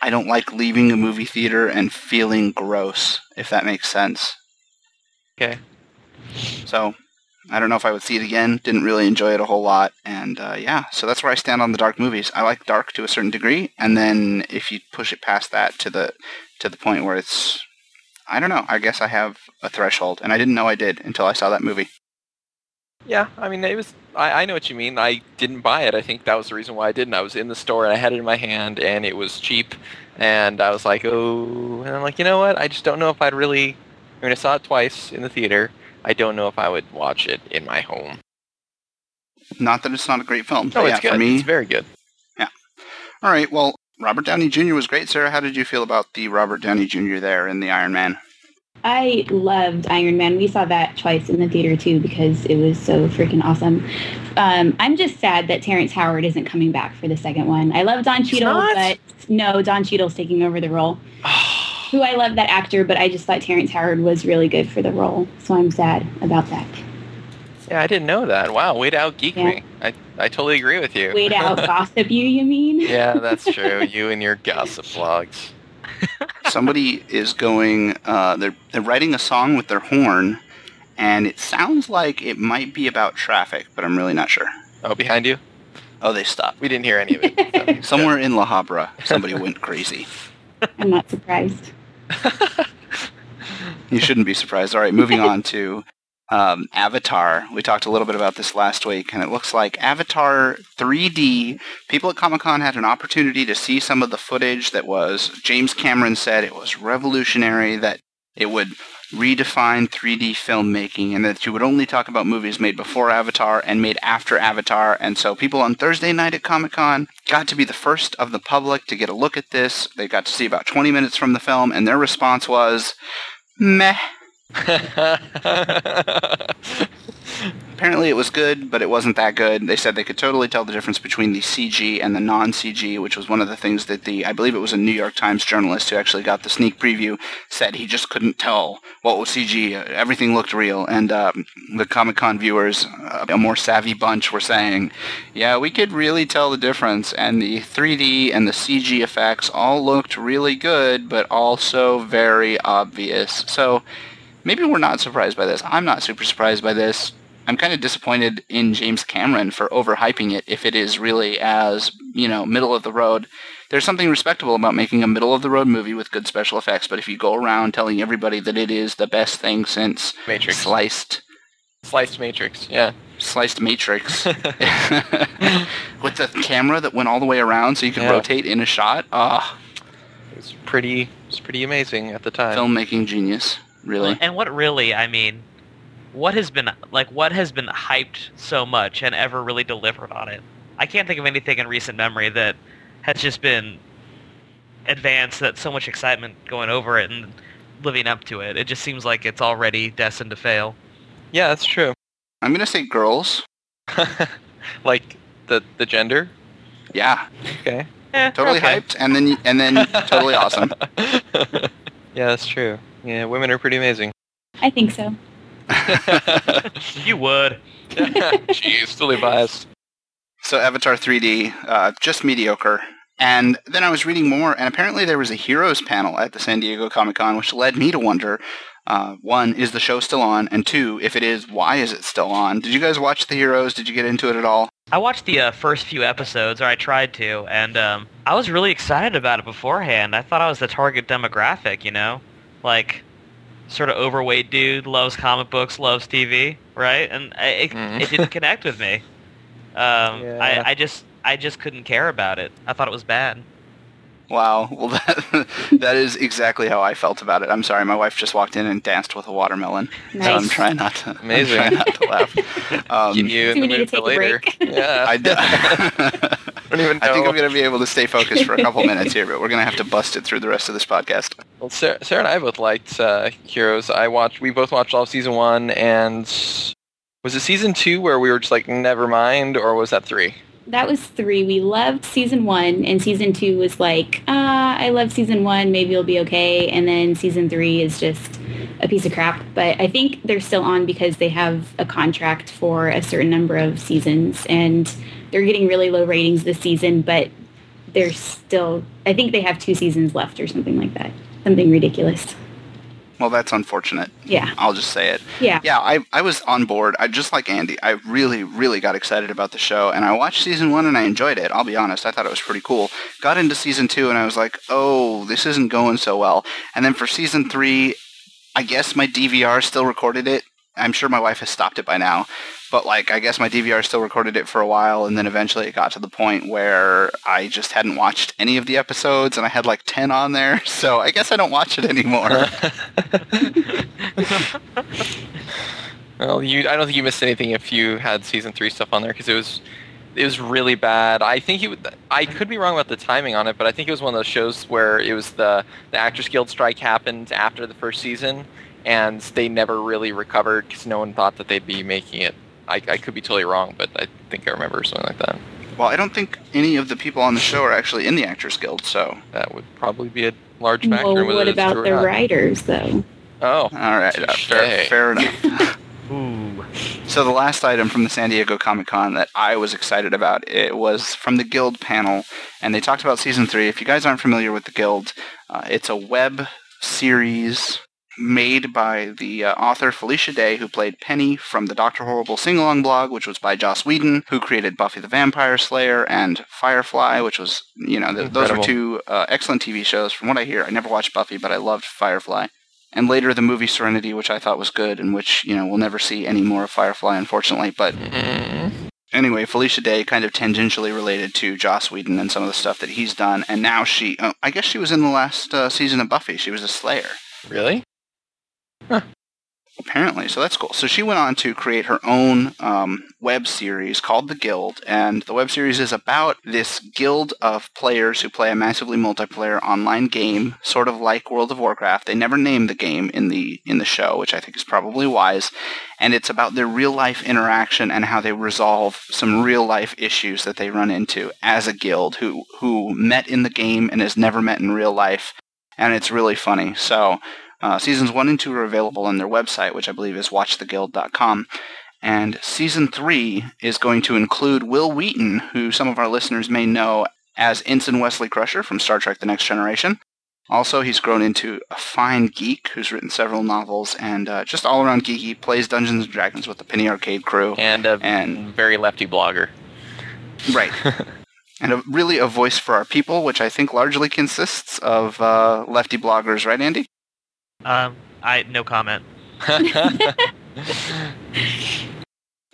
[SPEAKER 1] I don't like leaving a movie theater and feeling gross, if that makes sense.
[SPEAKER 2] Okay.
[SPEAKER 1] So, I don't know if I would see it again. Didn't really enjoy it a whole lot, and uh, yeah, so that's where I stand on the dark movies. I like dark to a certain degree, and then if you push it past that to the to the point where it's, I don't know. I guess I have a threshold, and I didn't know I did until I saw that movie.
[SPEAKER 2] Yeah, I mean, it was. I, I know what you mean. I didn't buy it. I think that was the reason why I didn't. I was in the store and I had it in my hand, and it was cheap, and I was like, oh, and I'm like, you know what? I just don't know if I'd really. I mean, I saw it twice in the theater. I don't know if I would watch it in my home.
[SPEAKER 1] Not that it's not a great film.
[SPEAKER 2] No,
[SPEAKER 1] but oh,
[SPEAKER 2] it's
[SPEAKER 1] yeah,
[SPEAKER 2] good.
[SPEAKER 1] for me.
[SPEAKER 2] It's very good. Yeah.
[SPEAKER 1] All right. Well, Robert Downey Jr. was great. Sarah, how did you feel about the Robert Downey Jr. there in the Iron Man?
[SPEAKER 4] I loved Iron Man. We saw that twice in the theater too because it was so freaking awesome. Um, I'm just sad that Terrence Howard isn't coming back for the second one. I love Don Cheadle, but no, Don Cheadle's taking over the role. Who I love that actor, but I just thought Terrence Howard was really good for the role, so I'm sad about that.
[SPEAKER 2] Yeah, I didn't know that. Wow, way to outgeek
[SPEAKER 4] Yeah.
[SPEAKER 2] me. I, I totally agree with you.
[SPEAKER 4] Way to out gossip you, you mean?
[SPEAKER 2] yeah, that's true. You and your gossip blogs.
[SPEAKER 1] Somebody is going. Uh, they're they're writing a song with their horn, and it sounds like it might be about traffic, but I'm really not sure.
[SPEAKER 2] Oh, behind you?
[SPEAKER 1] Oh, they stopped.
[SPEAKER 2] We didn't hear any of it. so-
[SPEAKER 1] Somewhere in La Habra, somebody went crazy.
[SPEAKER 4] I'm not surprised.
[SPEAKER 1] You shouldn't be surprised. All right, moving on to um, Avatar. We talked a little bit about this last week, and it looks like Avatar 3D. People at Comic Con had an opportunity to see some of the footage that was, James Cameron said it was revolutionary, that it would redefine 3D filmmaking, and that you would only talk about movies made before Avatar and made after Avatar. And so people on Thursday night at Comic Con got to be the first of the public to get a look at this. They got to see about 20 minutes from the film, and their response was, meh. Apparently it was good, but it wasn't that good. They said they could totally tell the difference between the CG and the non-CG, which was one of the things that the, I believe it was a New York Times journalist who actually got the sneak preview, said he just couldn't tell what was CG. Everything looked real. And um, the Comic-Con viewers, uh, a more savvy bunch, were saying, yeah, we could really tell the difference. And the 3D and the CG effects all looked really good, but also very obvious. So maybe we're not surprised by this. I'm not super surprised by this. I'm kind of disappointed in James Cameron for overhyping it if it is really as, you know, middle of the road. There's something respectable about making a middle of the road movie with good special effects, but if you go around telling everybody that it is the best thing since
[SPEAKER 2] Matrix.
[SPEAKER 1] sliced
[SPEAKER 2] Sliced Matrix, yeah.
[SPEAKER 1] sliced Matrix with the camera that went all the way around so you could
[SPEAKER 2] Yeah.
[SPEAKER 1] rotate in a shot, ah,
[SPEAKER 2] It was pretty, it's pretty amazing at the time.
[SPEAKER 1] filmmaking genius, really.
[SPEAKER 3] And what really, I mean, what has been like what has been hyped so much and ever really delivered on it? I can't think of anything in recent memory that has just been advanced that so much excitement going over it and living up to it. It just seems like it's already destined to fail.
[SPEAKER 2] Yeah, that's true.
[SPEAKER 1] I'm gonna say girls.
[SPEAKER 2] like the the gender.
[SPEAKER 1] Yeah,
[SPEAKER 2] Okay.
[SPEAKER 3] Eh,
[SPEAKER 1] totally
[SPEAKER 3] okay.
[SPEAKER 1] hyped, and then and then totally awesome.
[SPEAKER 2] yeah, that's true. Yeah, women are pretty amazing.
[SPEAKER 4] I think so.
[SPEAKER 3] You would.
[SPEAKER 2] Jeez, totally biased.
[SPEAKER 1] So Avatar 3D, uh, just mediocre. And then I was reading more, and apparently there was a Heroes panel at the San Diego Comic Con, which led me to wonder, uh, one, is the show still on? And two, if it is, why is it still on? Did you guys watch the Heroes? Did you get into it at all?
[SPEAKER 3] I watched the uh, first few episodes, or I tried to, and um, I was really excited about it beforehand. I thought I was the target demographic, you know? Like, sort of overweight dude, loves comic books, loves TV, right? And it,
[SPEAKER 2] Mhm.
[SPEAKER 3] it didn't connect with me. Um,
[SPEAKER 2] Yeah.
[SPEAKER 3] I, I just I just couldn't care about it. I thought it was bad.
[SPEAKER 1] Wow. Well, that, that is exactly how I felt about it. I'm sorry, my wife just walked in and danced with a watermelon. So I'm trying not to. I'm
[SPEAKER 2] Amazing.
[SPEAKER 1] trying not to laugh. Um,
[SPEAKER 2] Get you in
[SPEAKER 4] So we
[SPEAKER 2] the
[SPEAKER 4] need
[SPEAKER 2] mood
[SPEAKER 4] to
[SPEAKER 2] for
[SPEAKER 4] take a
[SPEAKER 2] later.
[SPEAKER 4] break.
[SPEAKER 2] Yeah.
[SPEAKER 1] I, d- I
[SPEAKER 2] don't even know.
[SPEAKER 1] think I'm going to be able to stay focused for a couple minutes here, but we're going to have to bust it through the rest of this podcast.
[SPEAKER 2] Well, Sarah, Sarah and I both liked uh, Heroes. I watched. We both watched all of season one, and was it season two where we were just like, never mind, or was that three?
[SPEAKER 4] That was three. We loved season one, and season two was like, ah, I love season one. Maybe it'll be okay. And then season three is just a piece of crap. But I think they're still on because they have a contract for a certain number of seasons, and they're getting really low ratings this season. But they're still. I think they have two seasons left or something like that. Something ridiculous.
[SPEAKER 1] Well, that's unfortunate.
[SPEAKER 4] Yeah.
[SPEAKER 1] I'll just say it.
[SPEAKER 4] Yeah.
[SPEAKER 1] Yeah, I, I was on board. I just like Andy. I really, really got excited about the show, and I watched season one and I enjoyed it. I'll be honest. I thought it was pretty cool. Got into season two and I was like, oh, this isn't going so well. And then for season three, I guess my DVR still recorded it. I'm sure my wife has stopped it by now. But like, I guess my DVR still recorded it for a while, and then eventually it got to the point where I just hadn't watched any of the episodes, and I had like ten on there. So I guess I don't watch it anymore.
[SPEAKER 2] Well, you. I don't think you missed anything if you had season three stuff on there because it was, it was really bad. I think you. Would, I could be wrong about the timing on it, but I think it was one of those shows where it was the the Actors Guild strike happened after the first season, and they never really recovered because no one thought that they'd be making it. I, I could be totally wrong, but I think I remember something like that.
[SPEAKER 1] Well, I don't think any of the people on the show are actually in the Actors Guild, so.
[SPEAKER 2] That would probably be a large factor.
[SPEAKER 4] Well,
[SPEAKER 2] in whether
[SPEAKER 4] what about
[SPEAKER 2] true or
[SPEAKER 4] the
[SPEAKER 2] not.
[SPEAKER 4] writers, though?
[SPEAKER 2] Oh,
[SPEAKER 1] All right, uh, fair, fair enough.
[SPEAKER 3] Ooh.
[SPEAKER 1] so the last item from the San Diego Comic Con that I was excited about it was from the Guild panel, and they talked about season three. If you guys aren't familiar with the Guild, uh, it's a web series made by the uh, author Felicia Day, who played Penny from the Doctor Horrible sing-along blog, which was by Joss Whedon, who created Buffy the Vampire Slayer and Firefly, which was, you know, th- those were two uh, excellent TV shows. From what I hear, I never watched Buffy, but I loved Firefly. And later the movie Serenity, which I thought was good, and which, you know, we'll never see any more of Firefly, unfortunately. But
[SPEAKER 2] mm,
[SPEAKER 1] anyway, Felicia Day kind of tangentially related to Joss Whedon and some of the stuff that he's done. And now she, uh, I guess she was in the last uh, season of Buffy. She was a Slayer.
[SPEAKER 2] really?
[SPEAKER 1] Apparently, so that's cool. So she went on to create her own um, web series called The Guild, and the web series is about this guild of players who play a massively multiplayer online game, sort of like World of Warcraft. They never name the game in the in the show, which I think is probably wise. And it's about their real life interaction and how they resolve some real life issues that they run into as a guild who who met in the game and has never met in real life. And it's really funny. So uh, seasons one and two are available on their website, which I believe is watchtheguild.com. And season three is going to include Wil Wheaton, who some of our listeners may know as Ensign Wesley Crusher from Star Trek The Next Generation. Also, he's grown into a fine geek who's written several novels and uh, just all around geeky, plays Dungeons and Dragons with the Penny Arcade crew.
[SPEAKER 2] And a
[SPEAKER 1] And-
[SPEAKER 2] very lefty blogger.
[SPEAKER 1] Right. and a, really a voice for our people, which I think largely consists of uh, lefty bloggers, right, Andy?
[SPEAKER 3] Um, I no comment.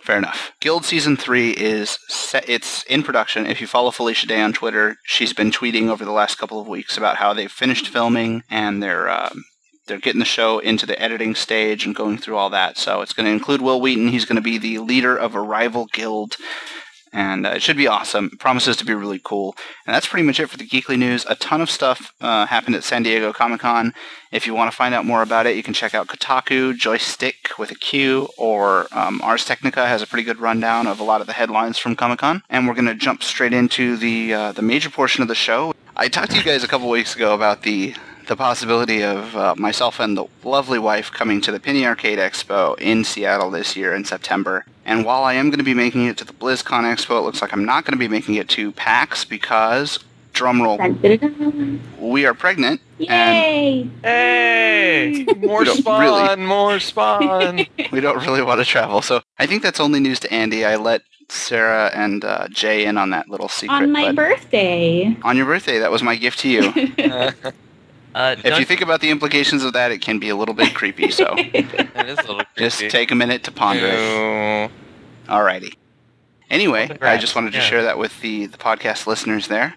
[SPEAKER 1] Fair enough. Guild season three is set, it's in production. If you follow Felicia Day on Twitter, she's been tweeting over the last couple of weeks about how they've finished filming and they're um, they're getting the show into the editing stage and going through all that. So it's going to include Wil Wheaton. He's going to be the leader of a rival guild. And uh, it should be awesome. Promises to be really cool. And that's pretty much it for the Geekly News. A ton of stuff uh, happened at San Diego Comic Con. If you want to find out more about it, you can check out Kotaku, Joystick with a Q, or um, Ars Technica has a pretty good rundown of a lot of the headlines from Comic Con. And we're going to jump straight into the uh, the major portion of the show. I talked to you guys a couple weeks ago about the the possibility of uh, myself and the lovely wife coming to the Penny Arcade Expo in Seattle this year in September. And while I am going to be making it to the BlizzCon Expo, it looks like I'm not going to be making it to PAX because drum roll.
[SPEAKER 4] Dun, dun, dun, dun.
[SPEAKER 1] We are pregnant, and
[SPEAKER 4] Yay!
[SPEAKER 3] Hey!
[SPEAKER 2] More spawn,
[SPEAKER 1] really-
[SPEAKER 2] more spawn.
[SPEAKER 1] we don't really want to travel. So I think that's only news to Andy. I let Sarah and uh, Jay in on that little secret.
[SPEAKER 4] On my birthday.
[SPEAKER 1] on your birthday, that was my gift to you.
[SPEAKER 3] Uh,
[SPEAKER 1] if you think about the implications of that, it can be a little bit creepy. So
[SPEAKER 2] that is a little creepy.
[SPEAKER 1] just take a minute to ponder it.
[SPEAKER 2] Ew.
[SPEAKER 1] Alrighty. Anyway,
[SPEAKER 3] congrats.
[SPEAKER 1] I just wanted to
[SPEAKER 3] Yeah.
[SPEAKER 1] share that with the, the podcast listeners there.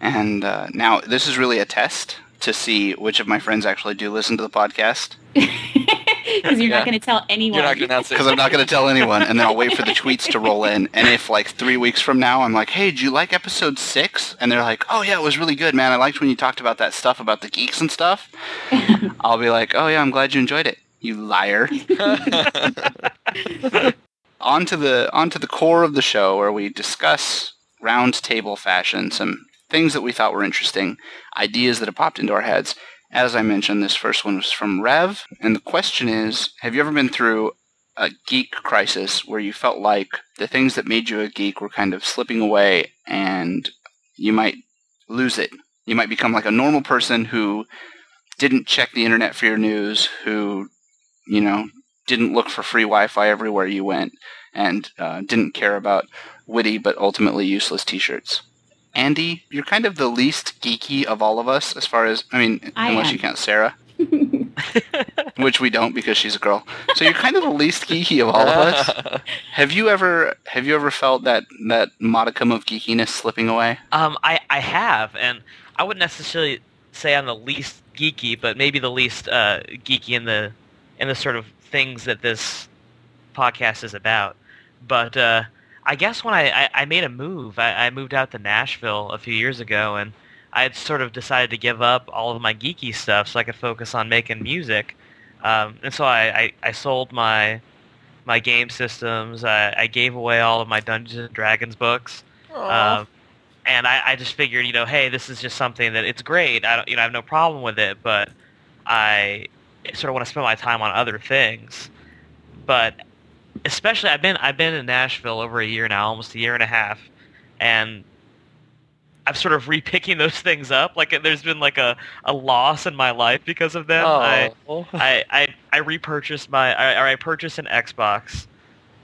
[SPEAKER 1] And uh, now this is really a test to see which of my friends actually do listen to the podcast.
[SPEAKER 4] Because you're
[SPEAKER 2] Yeah.
[SPEAKER 4] not going to tell anyone.
[SPEAKER 2] You're not gonna announce it.
[SPEAKER 1] Because I'm not going to tell anyone, and then I'll wait for the tweets to roll in. And if like three weeks from now, I'm like, "Hey, did you like episode six? And they're like, "Oh yeah, it was really good, man. I liked when you talked about that stuff about the geeks and stuff." I'll be like, "Oh yeah, I'm glad you enjoyed it, you liar." on to the on to the core of the show where we discuss round table fashion, some things that we thought were interesting, ideas that have popped into our heads. As I mentioned, this first one was from Rev, and the question is, have you ever been through a geek crisis where you felt like the things that made you a geek were kind of slipping away and you might lose it? You might become like a normal person who didn't check the internet for your news, who, you know, didn't look for free Wi-Fi everywhere you went, and uh, didn't care about witty but ultimately useless T-shirts. Andy, you're kind of the least geeky of all of us, as far as I mean,
[SPEAKER 4] I
[SPEAKER 1] unless
[SPEAKER 4] am.
[SPEAKER 1] you count Sarah, which we don't because she's a girl. So you're kind of the least geeky of all of us. Have you ever have you ever felt that that modicum of geekiness slipping away?
[SPEAKER 3] Um, I, I have, and I wouldn't necessarily say I'm the least geeky, but maybe the least uh, geeky in the in the sort of things that this podcast is about. But uh, I guess when I, I, I made a move, I, I moved out to Nashville a few years ago, and I had sort of decided to give up all of my geeky stuff so I could focus on making music. Um, and so I, I, I sold my my game systems. I, I gave away all of my Dungeons and Dragons books. Um, and I, I just figured, you know, hey, this is just something that it's great. I don't, you know, I have no problem with it, but I sort of want to spend my time on other things. But especially, I've been I've been in Nashville over a year now, almost a year and a half, and I'm sort of repicking those things up. Like there's been like a, a loss in my life because of them. I,
[SPEAKER 2] Oh.
[SPEAKER 3] I, I, I repurchased my I, or I purchased an Xbox.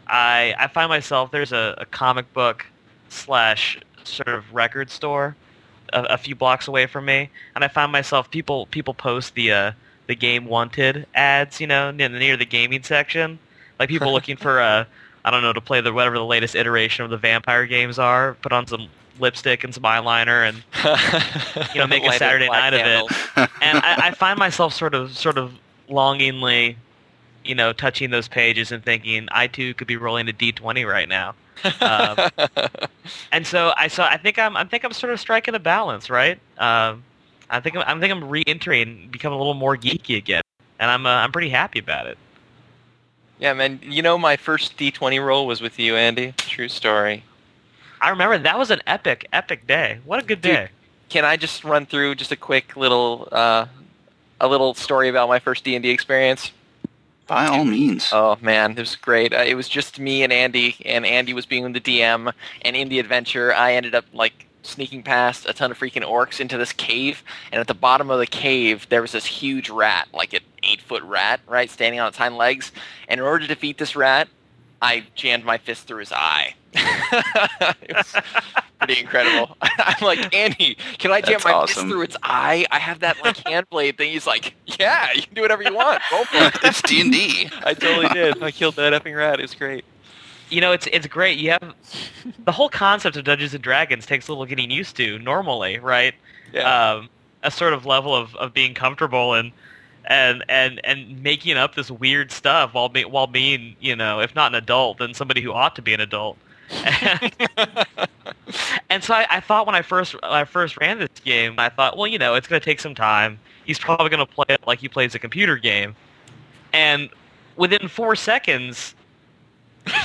[SPEAKER 3] I I find myself there's a, a comic book slash sort of record store a, a few blocks away from me, and I find myself people people post the uh, the game wanted ads, you know, near, near the gaming section, like people looking for uh I don't know to play the whatever the latest iteration of the vampire games are, put on some lipstick and some eyeliner and You know, make a Saturday night of it. and I, I find myself sort of sort of longingly, you know, touching those pages and thinking I too could be rolling a D twenty right now. Um, and so I so I think I'm I think I'm sort of striking a balance, right? Um, I think I'm, I think I'm re-entering, becoming a little more geeky again, and I'm uh, I'm pretty happy about it.
[SPEAKER 2] Yeah, man. You know, my first D20 roll was with you, Andy. True story.
[SPEAKER 3] I remember that was an epic epic day. What a good
[SPEAKER 2] Dude.
[SPEAKER 3] day.
[SPEAKER 2] Can I just run through just a quick little uh, a little story about my first D and D experience?
[SPEAKER 1] By all means.
[SPEAKER 2] Oh man, it was great. Uh, it was just me and Andy, and Andy was being the DM. And in the adventure, I ended up like sneaking past a ton of freaking orcs into this cave. And at the bottom of the cave, there was this huge rat, like an eight-foot rat, right, standing on its hind legs. And in order to defeat this rat, I jammed my fist through his eye. it was pretty incredible. I'm like, Andy, can I jam
[SPEAKER 1] That's
[SPEAKER 2] my fist through its eye? I have that like hand blade thing. He's like, yeah, you can do whatever you want. Go for it.
[SPEAKER 1] it's D and D.
[SPEAKER 2] I totally did. I killed that effing rat. It was great.
[SPEAKER 3] You know, it's it's great. You have the whole concept of Dungeons and Dragons takes a little getting used to normally, right?
[SPEAKER 2] Yeah.
[SPEAKER 3] Um, a sort of level of, of being comfortable and and and and making up this weird stuff while be, while being, you know, if not an adult, then somebody who ought to be an adult. And, and so I, I thought when I first when I first ran this game, I thought, well, you know, it's going to take some time. He's probably going to play it like he plays a computer game. And within four seconds,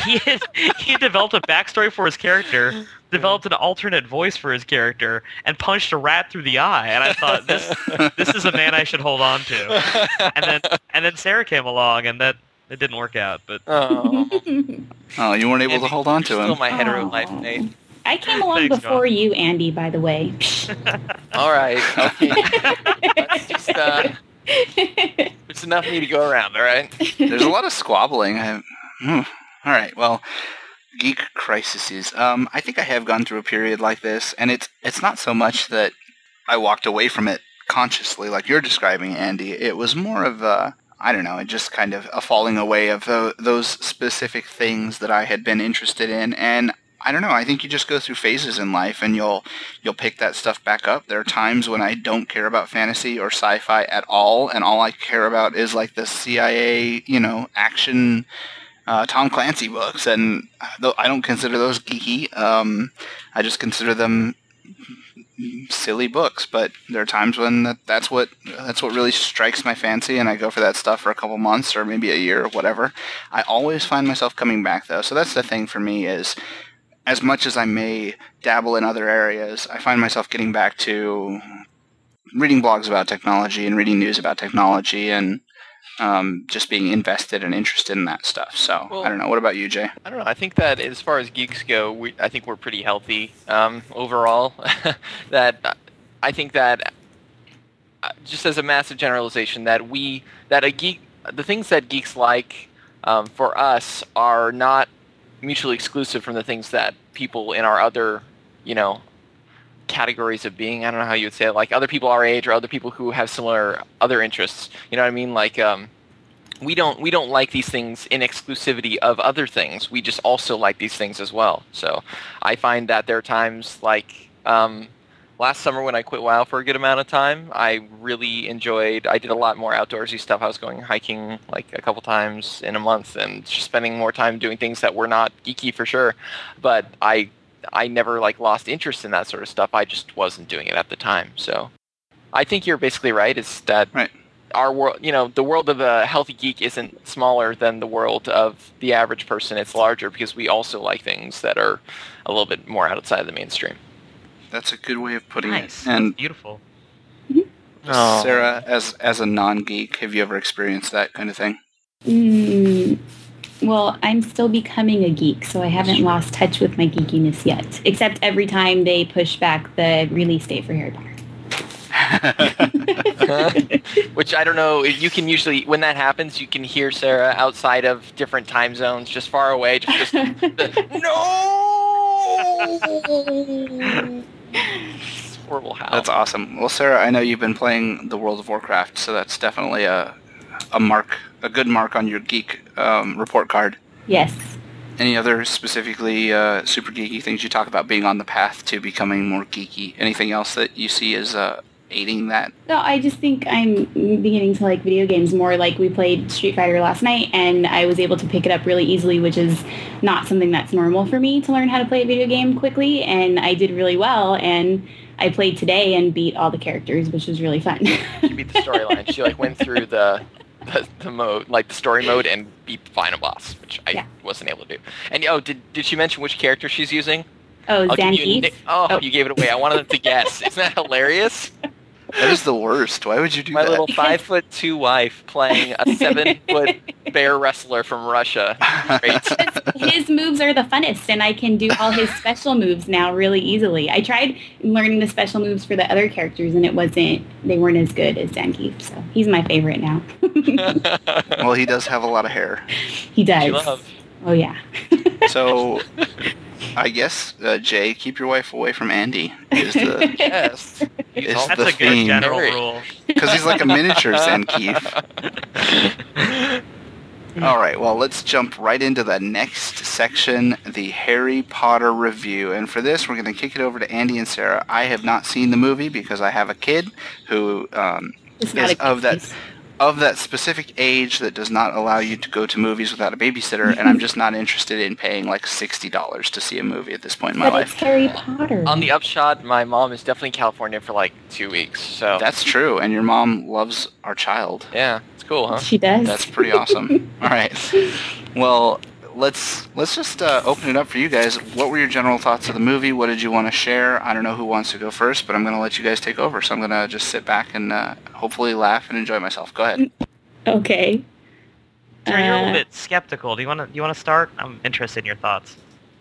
[SPEAKER 3] he had, he had developed a backstory for his character, developed an alternate voice for his character, and punched a rat through the eye. And I thought this this is a man I should hold on to. And then and then Sarah came along, and that it didn't work out. But
[SPEAKER 2] oh,
[SPEAKER 1] Oh, you weren't able
[SPEAKER 2] Andy,
[SPEAKER 1] to hold on to
[SPEAKER 2] you're
[SPEAKER 1] him.
[SPEAKER 2] Still my hetero
[SPEAKER 4] Aw.
[SPEAKER 2] life, Nate.
[SPEAKER 4] I came along
[SPEAKER 3] Thanks,
[SPEAKER 4] before
[SPEAKER 3] John.
[SPEAKER 4] you, Andy. By the way.
[SPEAKER 2] All right. Okay. That's just uh, it's enough for me to go around. All right.
[SPEAKER 1] There's a lot of squabbling. I, hmm. All right. Well, geek crises. Um, I think I have gone through a period like this, and it's it's not so much that I walked away from it consciously, like you're describing, Andy. It was more of a I don't know, just kind of a falling away of tho- those specific things that I had been interested in, and I don't know. I think you just go through phases in life, and you'll you'll pick that stuff back up. There are times when I don't care about fantasy or sci-fi at all, and all I care about is like the CIA, you know, action uh, Tom Clancy books, and I don't consider those geeky. Um, I just consider them silly books. But there are times when that, that's what that's what really strikes my fancy, and I go for that stuff for a couple months or maybe a year or whatever. I always find myself coming back though, so that's the thing for me is. As much as I may dabble in other areas, I find myself getting back to reading blogs about technology and reading news about technology and um, just being invested and interested in that stuff. So
[SPEAKER 2] Well-
[SPEAKER 1] I don't know. What about you, Jay?
[SPEAKER 2] I don't know. I think that as far as geeks go, we, I think we're pretty healthy um, overall. that I think that uh, just as a massive generalization, that we that a geek, the things that geeks like um, for us are not mutually exclusive from the things that people in our other, you know, categories of being. I don't know how you would say it. Like other people our age or other people who have similar other interests. You know what I mean? Like. Um, we don't we don't like these things in exclusivity of other things. We just also like these things as well. So I find that there are times like um, last summer when I quit WoW for a good amount of time, I really enjoyed. I did a lot more outdoorsy stuff. I was going hiking like a couple times in a month and just spending more time doing things that were not geeky for sure. But I I never like lost interest in that sort of stuff. I just wasn't doing it at the time. So I think you're basically right. It's that
[SPEAKER 1] Right.
[SPEAKER 2] our world, you know, the world of a healthy geek isn't smaller than the world of the average person. It's larger because we also like things that are a little bit more outside of the mainstream.
[SPEAKER 1] That's a good way of putting
[SPEAKER 3] Nice.
[SPEAKER 1] it. And
[SPEAKER 3] Beautiful.
[SPEAKER 2] Oh.
[SPEAKER 1] Sarah, as as a non-geek, have you ever experienced that kind of thing?
[SPEAKER 4] Mm, well, I'm still becoming a geek, so I haven't lost touch with my geekiness yet. Except every time they push back the release date for Harry Potter.
[SPEAKER 2] Which I don't know. You can usually, when that happens, you can hear Sarah outside of different time zones, just far away, just, just the, no. Horrible how.
[SPEAKER 1] That's awesome. Well, Sarah, I know you've been playing the World of Warcraft, so that's definitely a a mark, a good mark on your geek um, report card.
[SPEAKER 4] yes.
[SPEAKER 1] Any other specifically uh, super geeky things you talk about being on the path to becoming more geeky? Anything else that you see as uh, aiding that?
[SPEAKER 4] No, I just think I'm beginning to like video games more. Like we played Street Fighter last night, and I was able to pick it up really easily, which is not something that's normal for me to learn how to play a video game quickly. And I did really well, and I played today and beat all the characters, which was really fun.
[SPEAKER 2] She beat the storyline. she like went through the, the the mode, like the story mode, and beat the final boss, which I
[SPEAKER 4] Yeah.
[SPEAKER 2] wasn't able to do. And oh, did did she mention which character she's using?
[SPEAKER 4] oh,
[SPEAKER 2] oh I'll you
[SPEAKER 4] Zangief.
[SPEAKER 2] oh,
[SPEAKER 4] Oh.
[SPEAKER 2] you gave it away. I wanted them to guess. Isn't that hilarious?
[SPEAKER 1] That is the worst. Why would you do
[SPEAKER 2] My
[SPEAKER 1] that?
[SPEAKER 2] My little five foot two wife playing a seven foot bear wrestler from Russia. Great.
[SPEAKER 4] his moves are the funnest and I can do all his special moves now really easily. I tried learning the special moves for the other characters and it wasn't they weren't as good as Zangief, so he's my favorite now.
[SPEAKER 1] well, he does have a lot of hair.
[SPEAKER 4] he does.
[SPEAKER 2] Love.
[SPEAKER 4] Oh yeah.
[SPEAKER 1] So, I guess uh, Jay, keep your wife away from Andy. Is the
[SPEAKER 2] Yes. He's
[SPEAKER 3] That's
[SPEAKER 1] the
[SPEAKER 3] a good general rule.
[SPEAKER 1] because he's like a miniature Zangief. All right, well, let's jump right into the next section, the Harry Potter review. And for this, we're going to kick it over to Andy and Sarah. I have not seen the movie because I have a kid who um, is of that
[SPEAKER 4] case.
[SPEAKER 1] Of that specific age that does not allow you to go to movies without a babysitter, and I'm just not interested in paying like sixty dollars to see a movie at this point in my
[SPEAKER 4] But it's
[SPEAKER 1] life.
[SPEAKER 4] Harry Potter.
[SPEAKER 2] On the upshot, my mom is definitely in California for like two weeks. So
[SPEAKER 1] That's true, and your mom loves our child.
[SPEAKER 2] yeah, it's cool, huh?
[SPEAKER 4] she does.
[SPEAKER 1] That's pretty awesome. All right. Well, let's let's just uh, open it up for you guys. What were your general thoughts of the movie? What did you want to share? I don't know who wants to go first, but I'm going to let you guys take over. So I'm going to just sit back and uh, hopefully laugh and enjoy myself. Go ahead.
[SPEAKER 4] okay.
[SPEAKER 3] Sarah, you're a little
[SPEAKER 4] Uh,
[SPEAKER 3] bit skeptical. Do you want to you want to start? I'm interested in your thoughts.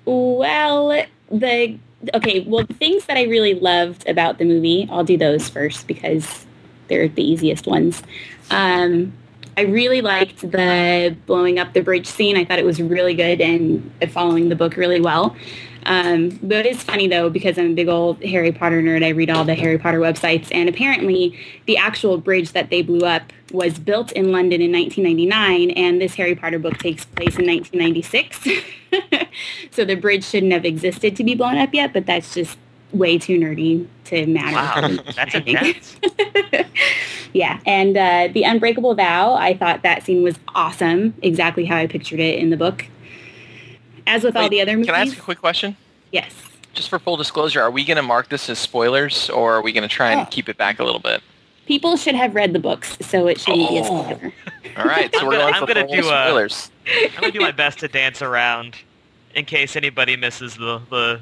[SPEAKER 4] Well, the okay, well, the things that I really loved about the movie, I'll do those first because they're the easiest ones. Um, I really liked the blowing up the bridge scene. I thought it was really good and following the book really well. Um, but it's funny though because I'm a big old Harry Potter nerd. I read all the Harry Potter websites, and apparently the actual bridge that they blew up was built in London in 1999, and this Harry Potter book takes place in 1996. so the bridge shouldn't have existed to be blown up yet, but that's just way too nerdy to matter.
[SPEAKER 3] Wow, that's intense.
[SPEAKER 4] yeah, and uh, the Unbreakable Vow, I thought that scene was awesome, exactly how I pictured it in the book. As with all the other movies.
[SPEAKER 2] Can I ask a quick question?
[SPEAKER 4] Yes.
[SPEAKER 2] Just for full disclosure, are we going to mark this as spoilers, or are we going to try and
[SPEAKER 4] Oh.
[SPEAKER 2] keep it back a little bit?
[SPEAKER 4] People should have read the books, so it shouldn't be a
[SPEAKER 2] Oh.
[SPEAKER 4] spoiler.
[SPEAKER 2] All right, so
[SPEAKER 3] I'm
[SPEAKER 2] we're
[SPEAKER 3] gonna-
[SPEAKER 2] going
[SPEAKER 3] I'm gonna
[SPEAKER 2] full
[SPEAKER 3] do, uh,
[SPEAKER 2] spoilers.
[SPEAKER 3] I'm gonna do my best to dance around in case anybody misses the the.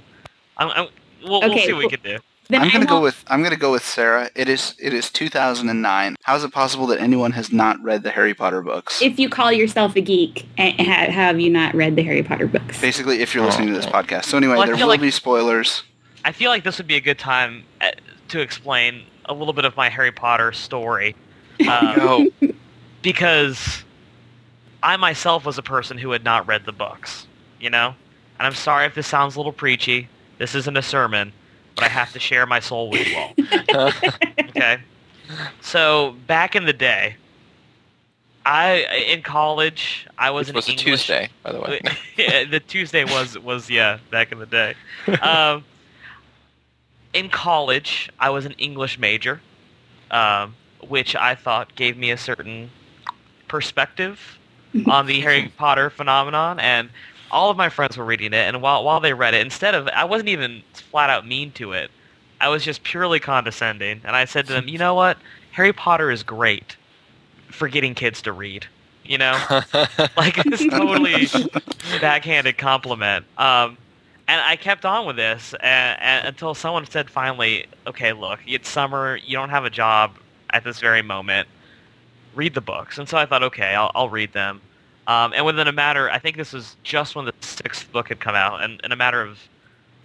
[SPEAKER 3] I'm, I'm, we'll, we'll
[SPEAKER 4] Okay,
[SPEAKER 3] see what we can do.
[SPEAKER 4] Then
[SPEAKER 1] I'm gonna go with I'm gonna go with Sarah. It is it is 2009. How is it possible that anyone has not read the Harry Potter books?
[SPEAKER 4] If you call yourself a geek, have you not read the Harry Potter books?
[SPEAKER 1] Basically, if you're listening to this
[SPEAKER 2] Oh.
[SPEAKER 1] podcast. So anyway,
[SPEAKER 3] Well,
[SPEAKER 1] there will
[SPEAKER 3] like-
[SPEAKER 1] be spoilers.
[SPEAKER 3] I feel like this would be a good time uh, to explain a little bit of my Harry Potter story. Um, because I myself was a person who had not read the books, you know? And I'm sorry if this sounds a little preachy. This isn't a sermon, but I have to share my soul with you all. Okay? So, back in the day, I in college, I was
[SPEAKER 2] Which
[SPEAKER 3] an
[SPEAKER 2] was a
[SPEAKER 3] English
[SPEAKER 2] Tuesday, by the way.
[SPEAKER 3] yeah, the Tuesday was was yeah back in the day. Um, in college, I was an English major, um, which I thought gave me a certain perspective on the Harry Potter phenomenon, and all of my friends were reading it. And while while they read it, instead of I wasn't even flat out mean to it, I was just purely condescending, and I said to them, "You know what? Harry Potter is great for getting kids to read." You know, like it's totally backhanded compliment. Um, and I kept on with this and, and until someone said finally, "Okay, look, it's summer. You don't have a job at this very moment. Read the books." And so I thought, "Okay, I'll, I'll read them." Um, and within a matter, I think this was just when the sixth book had come out, and in a matter of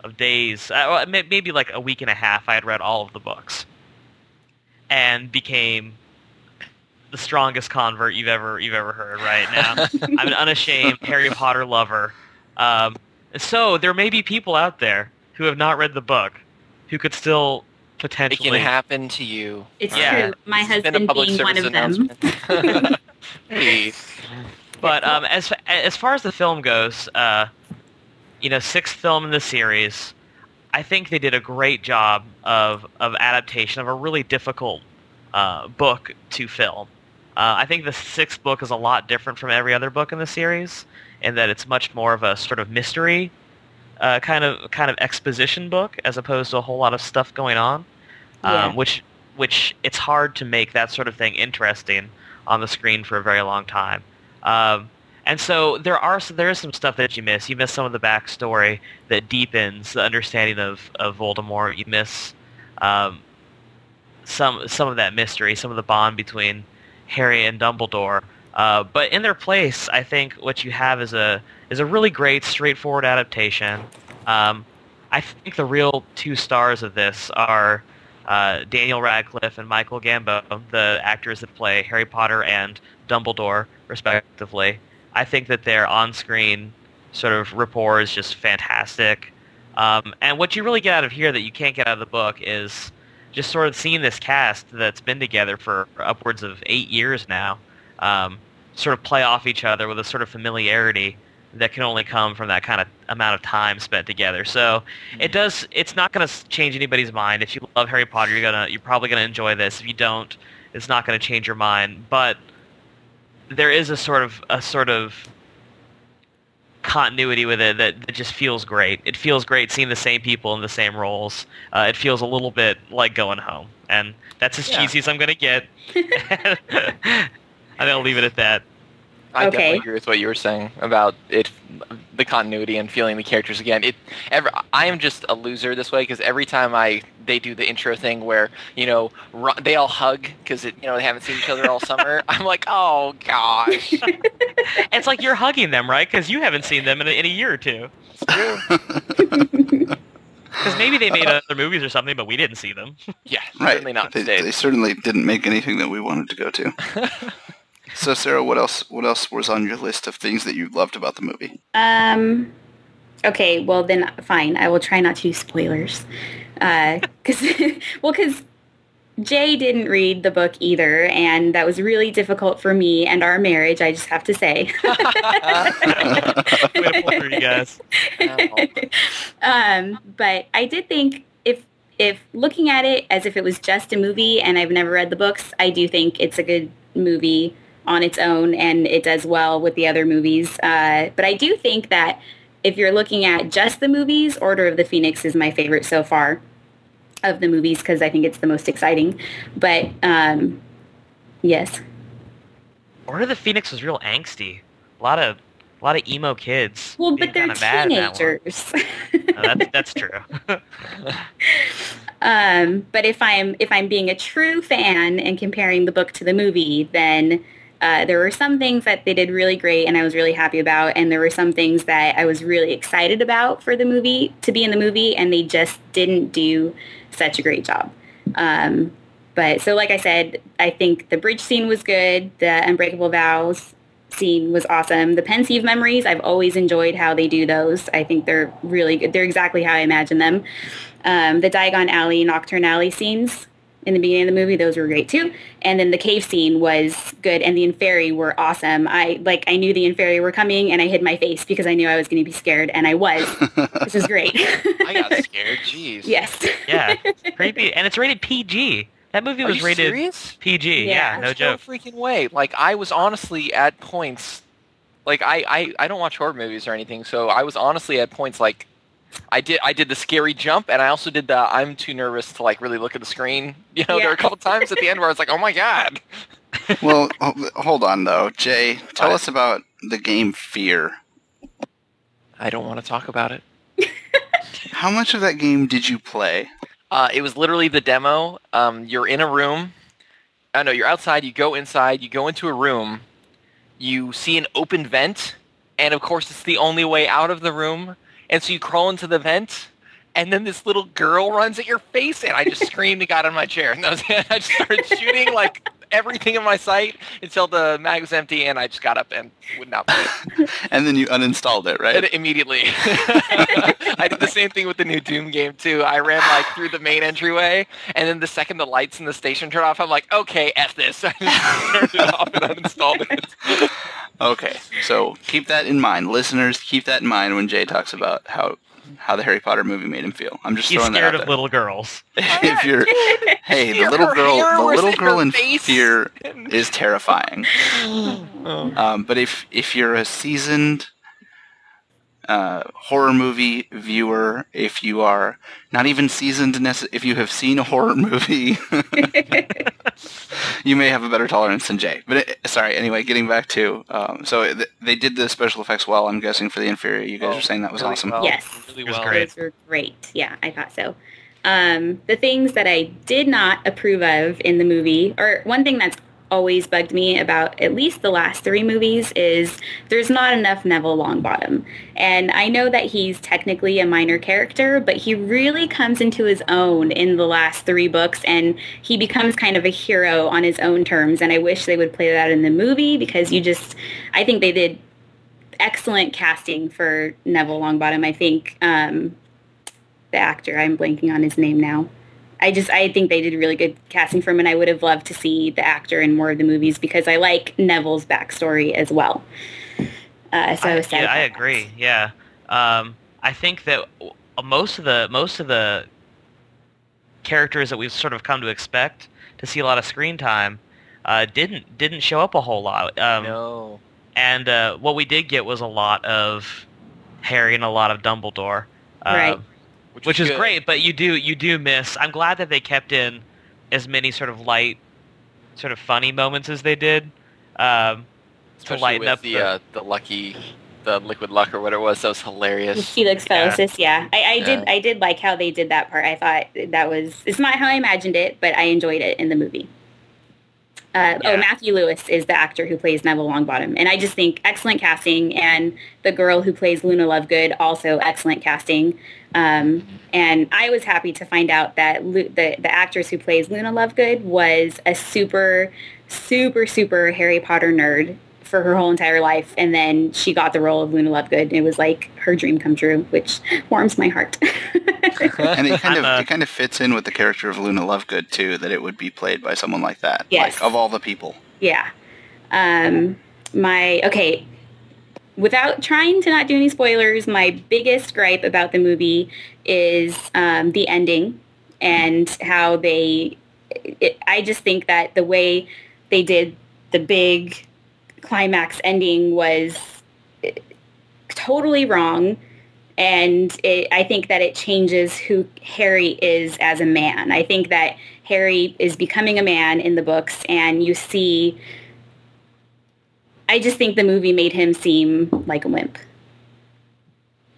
[SPEAKER 3] of days, uh, maybe like a week and a half, I had read all of the books, and became the strongest convert you've ever you've ever heard. Right now, I'm an unashamed Harry Potter lover. Um, so there may be people out there who have not read the book who could still
[SPEAKER 2] it
[SPEAKER 3] potentially.
[SPEAKER 2] can happen to you.
[SPEAKER 4] It's
[SPEAKER 3] Yeah.
[SPEAKER 4] true. My
[SPEAKER 2] This has been a
[SPEAKER 4] husband being one of them.
[SPEAKER 2] announcement. hey.
[SPEAKER 3] But um, as as far as the film goes, uh, you know, sixth film in the series, I think they did a great job of of adaptation of a really difficult uh, book to film. Uh, I think the sixth book is a lot different from every other book in the series, in that it's much more of a sort of mystery uh, kind of kind of exposition book as opposed to a whole lot of stuff going on,
[SPEAKER 4] Yeah.
[SPEAKER 3] um, which which it's hard to make that sort of thing interesting on the screen for a very long time. Um, and so there are there is some stuff that you miss. You miss some of the backstory that deepens the understanding of, of Voldemort. You miss um, some some of that mystery, some of the bond between Harry and Dumbledore. Uh, but in their place, I think what you have is a is a really great, straightforward adaptation. Um, I think the real two stars of this are uh, Daniel Radcliffe and Michael Gambon, the actors that play Harry Potter and Dumbledore, respectively. I think that their on-screen sort of rapport is just fantastic. Um, and what you really get out of here that you can't get out of the book is just sort of seeing this cast that's been together for upwards of eight years now, um, sort of play off each other with a sort of familiarity that can only come from that kind of amount of time spent together. So it does. It's not going to change anybody's mind. If you love Harry Potter, you're gonna you're probably gonna enjoy this. If you don't, it's not going to change your mind. But there is a sort of a sort of continuity with it that, that just feels great. It feels great seeing the same people in the same roles. Uh, it feels a little bit like going home, and that's as
[SPEAKER 2] Yeah.
[SPEAKER 3] cheesy as I'm going to get. I'll leave it at that.
[SPEAKER 2] I
[SPEAKER 4] Okay.
[SPEAKER 2] definitely agree with what you were saying about it, the continuity and feeling the characters again. It, ever, I am just a loser this way because every time I they do the intro thing where you know ru- they all hug because you know they haven't seen each other all summer. I'm like, oh gosh,
[SPEAKER 3] It's like you're hugging them, right? Because you haven't seen them in a, in a year or two.
[SPEAKER 2] true.
[SPEAKER 3] Because maybe they made other movies or something, but we didn't see them.
[SPEAKER 2] Yeah,
[SPEAKER 1] Right.
[SPEAKER 2] certainly not
[SPEAKER 1] They,
[SPEAKER 2] today.
[SPEAKER 1] they certainly didn't make anything that we wanted to go to. So, Sarah, what else? What else was on your list of things that you loved about the movie?
[SPEAKER 4] Um. Okay. Well, then fine. I will try not to do spoilers. Uh, cause well, cause Jay didn't read the book either, and that was really difficult for me and our marriage. I just have to say.
[SPEAKER 3] Way to pull through, you guys.
[SPEAKER 4] um, but I did think if if looking at it as if it was just a movie and I've never read the books, I do think it's a good movie on its own and it does well with the other movies. Uh, but I do think that if you're looking at just the movies, Order of the Phoenix is my favorite so far of the movies because I think it's the most exciting. But um, yes,
[SPEAKER 3] Order of the Phoenix was real angsty. A lot of, a lot of emo kids.
[SPEAKER 4] well, but they're
[SPEAKER 3] in that
[SPEAKER 4] teenagers.
[SPEAKER 3] No, that's that's true.
[SPEAKER 4] Um, but if I'm if I'm being a true fan and comparing the book to the movie, then uh, there were some things that they did really great and I was really happy about, and there were some things that I was really excited about for the movie to be in the movie, and they just didn't do such a great job. Um, but so, like I said, I think the bridge scene was good. The Unbreakable Vows scene was awesome. The Pensieve Memories, I've always enjoyed how they do those. I think they're really good. They're exactly how I imagine them. Um, the Diagon Alley, Knockturn Alley scenes in the beginning of the movie, those were great too. And then the cave scene was good, and the Inferi were awesome. I like I knew the Inferi were coming, and I hid my face because I knew I was going to be scared, and I was, this is great.
[SPEAKER 2] I got scared. Jeez.
[SPEAKER 4] yes.
[SPEAKER 3] Yeah, creepy, and it's rated PG. That movie
[SPEAKER 2] Are
[SPEAKER 3] was
[SPEAKER 2] you
[SPEAKER 3] rated
[SPEAKER 2] serious?
[SPEAKER 3] PG.
[SPEAKER 4] Yeah.
[SPEAKER 3] Yeah, no
[SPEAKER 2] There's
[SPEAKER 3] joke.
[SPEAKER 2] freaking way. Like I was honestly at points, like I, I I don't watch horror movies or anything, so I was honestly at points like. I did. I did the scary jump, and I also did the. I'm too nervous to like really look at the screen. You know, there
[SPEAKER 4] Yeah.
[SPEAKER 2] were a couple times at the end where I was like, "Oh my god!"
[SPEAKER 1] well, hold on though, Jay. Tell
[SPEAKER 2] What?
[SPEAKER 1] us about the game Fear.
[SPEAKER 2] I don't want to talk about it.
[SPEAKER 1] How much of that game did you play?
[SPEAKER 2] Uh, it was literally the demo. Um, you're in a room. I know you're outside. You go inside. You go into a room. You see an open vent, and of course, it's the only way out of the room. And so you crawl into the vent, and then this little girl runs at your face, and I just screamed and got on my chair. And was it. I just started shooting like everything in my sight until the mag was empty, and I just got up and would not play.
[SPEAKER 1] And then you uninstalled it, right?
[SPEAKER 2] immediately. I did the same thing with the new Doom game too. I ran like through the main entryway, and then the second the lights in the station turned off, I'm like, okay, f this. I just turned it off and uninstalled it.
[SPEAKER 1] Okay, so keep that in mind, listeners. Keep that in mind when Jay talks about how how the Harry Potter movie made him feel. I'm just
[SPEAKER 3] He's
[SPEAKER 1] throwing that
[SPEAKER 3] scared
[SPEAKER 1] out
[SPEAKER 3] of
[SPEAKER 1] there.
[SPEAKER 3] little girls.
[SPEAKER 1] if you're, hey, the
[SPEAKER 2] Her
[SPEAKER 1] little girl, the little
[SPEAKER 2] in
[SPEAKER 1] girl in
[SPEAKER 2] face.
[SPEAKER 1] Fear is terrifying.
[SPEAKER 2] Oh.
[SPEAKER 1] Um, but if if you're a seasoned uh, horror movie viewer, if you are not even seasoned, nece- if you have seen a horror movie, you may have a better tolerance than Jay. But it, sorry, anyway, getting back to um, so th- they did the special effects well. I'm guessing for the inferior. You guys
[SPEAKER 2] Oh,
[SPEAKER 1] are saying that was
[SPEAKER 2] really
[SPEAKER 1] awesome.
[SPEAKER 2] well,
[SPEAKER 4] Yes.
[SPEAKER 2] Really well.
[SPEAKER 3] great.
[SPEAKER 4] Those were great. Yeah, I thought so. Um, the things that I did not approve of in the movie, or one thing that's always bugged me about at least the last three movies is there's not enough Neville Longbottom. And I know that he's technically a minor character, but he really comes into his own in the last three books and he becomes kind of a hero on his own terms. And I wish they would play that in the movie because you just, I think they did excellent casting for Neville Longbottom. I think um, the actor, I'm blanking on his name now. I just I think they did really good casting for him, and I would have loved to see the actor in more of the movies because I like Neville's backstory as well. Uh, so I,
[SPEAKER 3] I,
[SPEAKER 4] was sad
[SPEAKER 3] yeah, I
[SPEAKER 4] about that.
[SPEAKER 3] agree. Yeah, um, I think that most of the most of the characters that we've sort of come to expect to see a lot of screen time uh, didn't didn't show up a whole lot. Um,
[SPEAKER 2] No.
[SPEAKER 3] And uh, what we did get was a lot of Harry and a lot of Dumbledore, uh,
[SPEAKER 4] Right.
[SPEAKER 3] Which is
[SPEAKER 2] good.
[SPEAKER 3] great. But you do you do miss. I'm glad that they kept in as many sort of light, sort of funny moments as they did. Um,
[SPEAKER 2] Especially
[SPEAKER 3] lighten
[SPEAKER 2] with
[SPEAKER 3] up
[SPEAKER 2] the
[SPEAKER 3] the-
[SPEAKER 2] uh, the lucky, the liquid luck or whatever it was. That was hilarious.
[SPEAKER 4] Felix
[SPEAKER 3] Yeah.
[SPEAKER 4] Felicis, yeah. I, I did I did like how they did that part. I thought that was it's not how I imagined it, but I enjoyed it in the movie. Uh, Oh, Matthew Lewis is the actor who plays Neville Longbottom, and I just think excellent casting. And the girl who plays Luna Lovegood also excellent casting. Um, and I was happy to find out that Lu- the the actress who plays Luna Lovegood was a super, super, super Harry Potter nerd for her whole entire life, and then she got the role of Luna Lovegood. And it was like her dream come true, which warms my heart.
[SPEAKER 1] and it kind of it kind of fits in with the character of Luna Lovegood too, that it would be played by someone like that.
[SPEAKER 4] Yes.
[SPEAKER 1] Like of all the people.
[SPEAKER 4] Yeah. Um, my okay. Without trying to not do any spoilers, my biggest gripe about the movie is um, the ending and how they. It, I just think that the way they did the big climax ending was eh, totally wrong. And it, I think that it changes who Harry is as a man. I think that Harry is becoming a man in the books, and you see. I just think the movie made him seem like a wimp.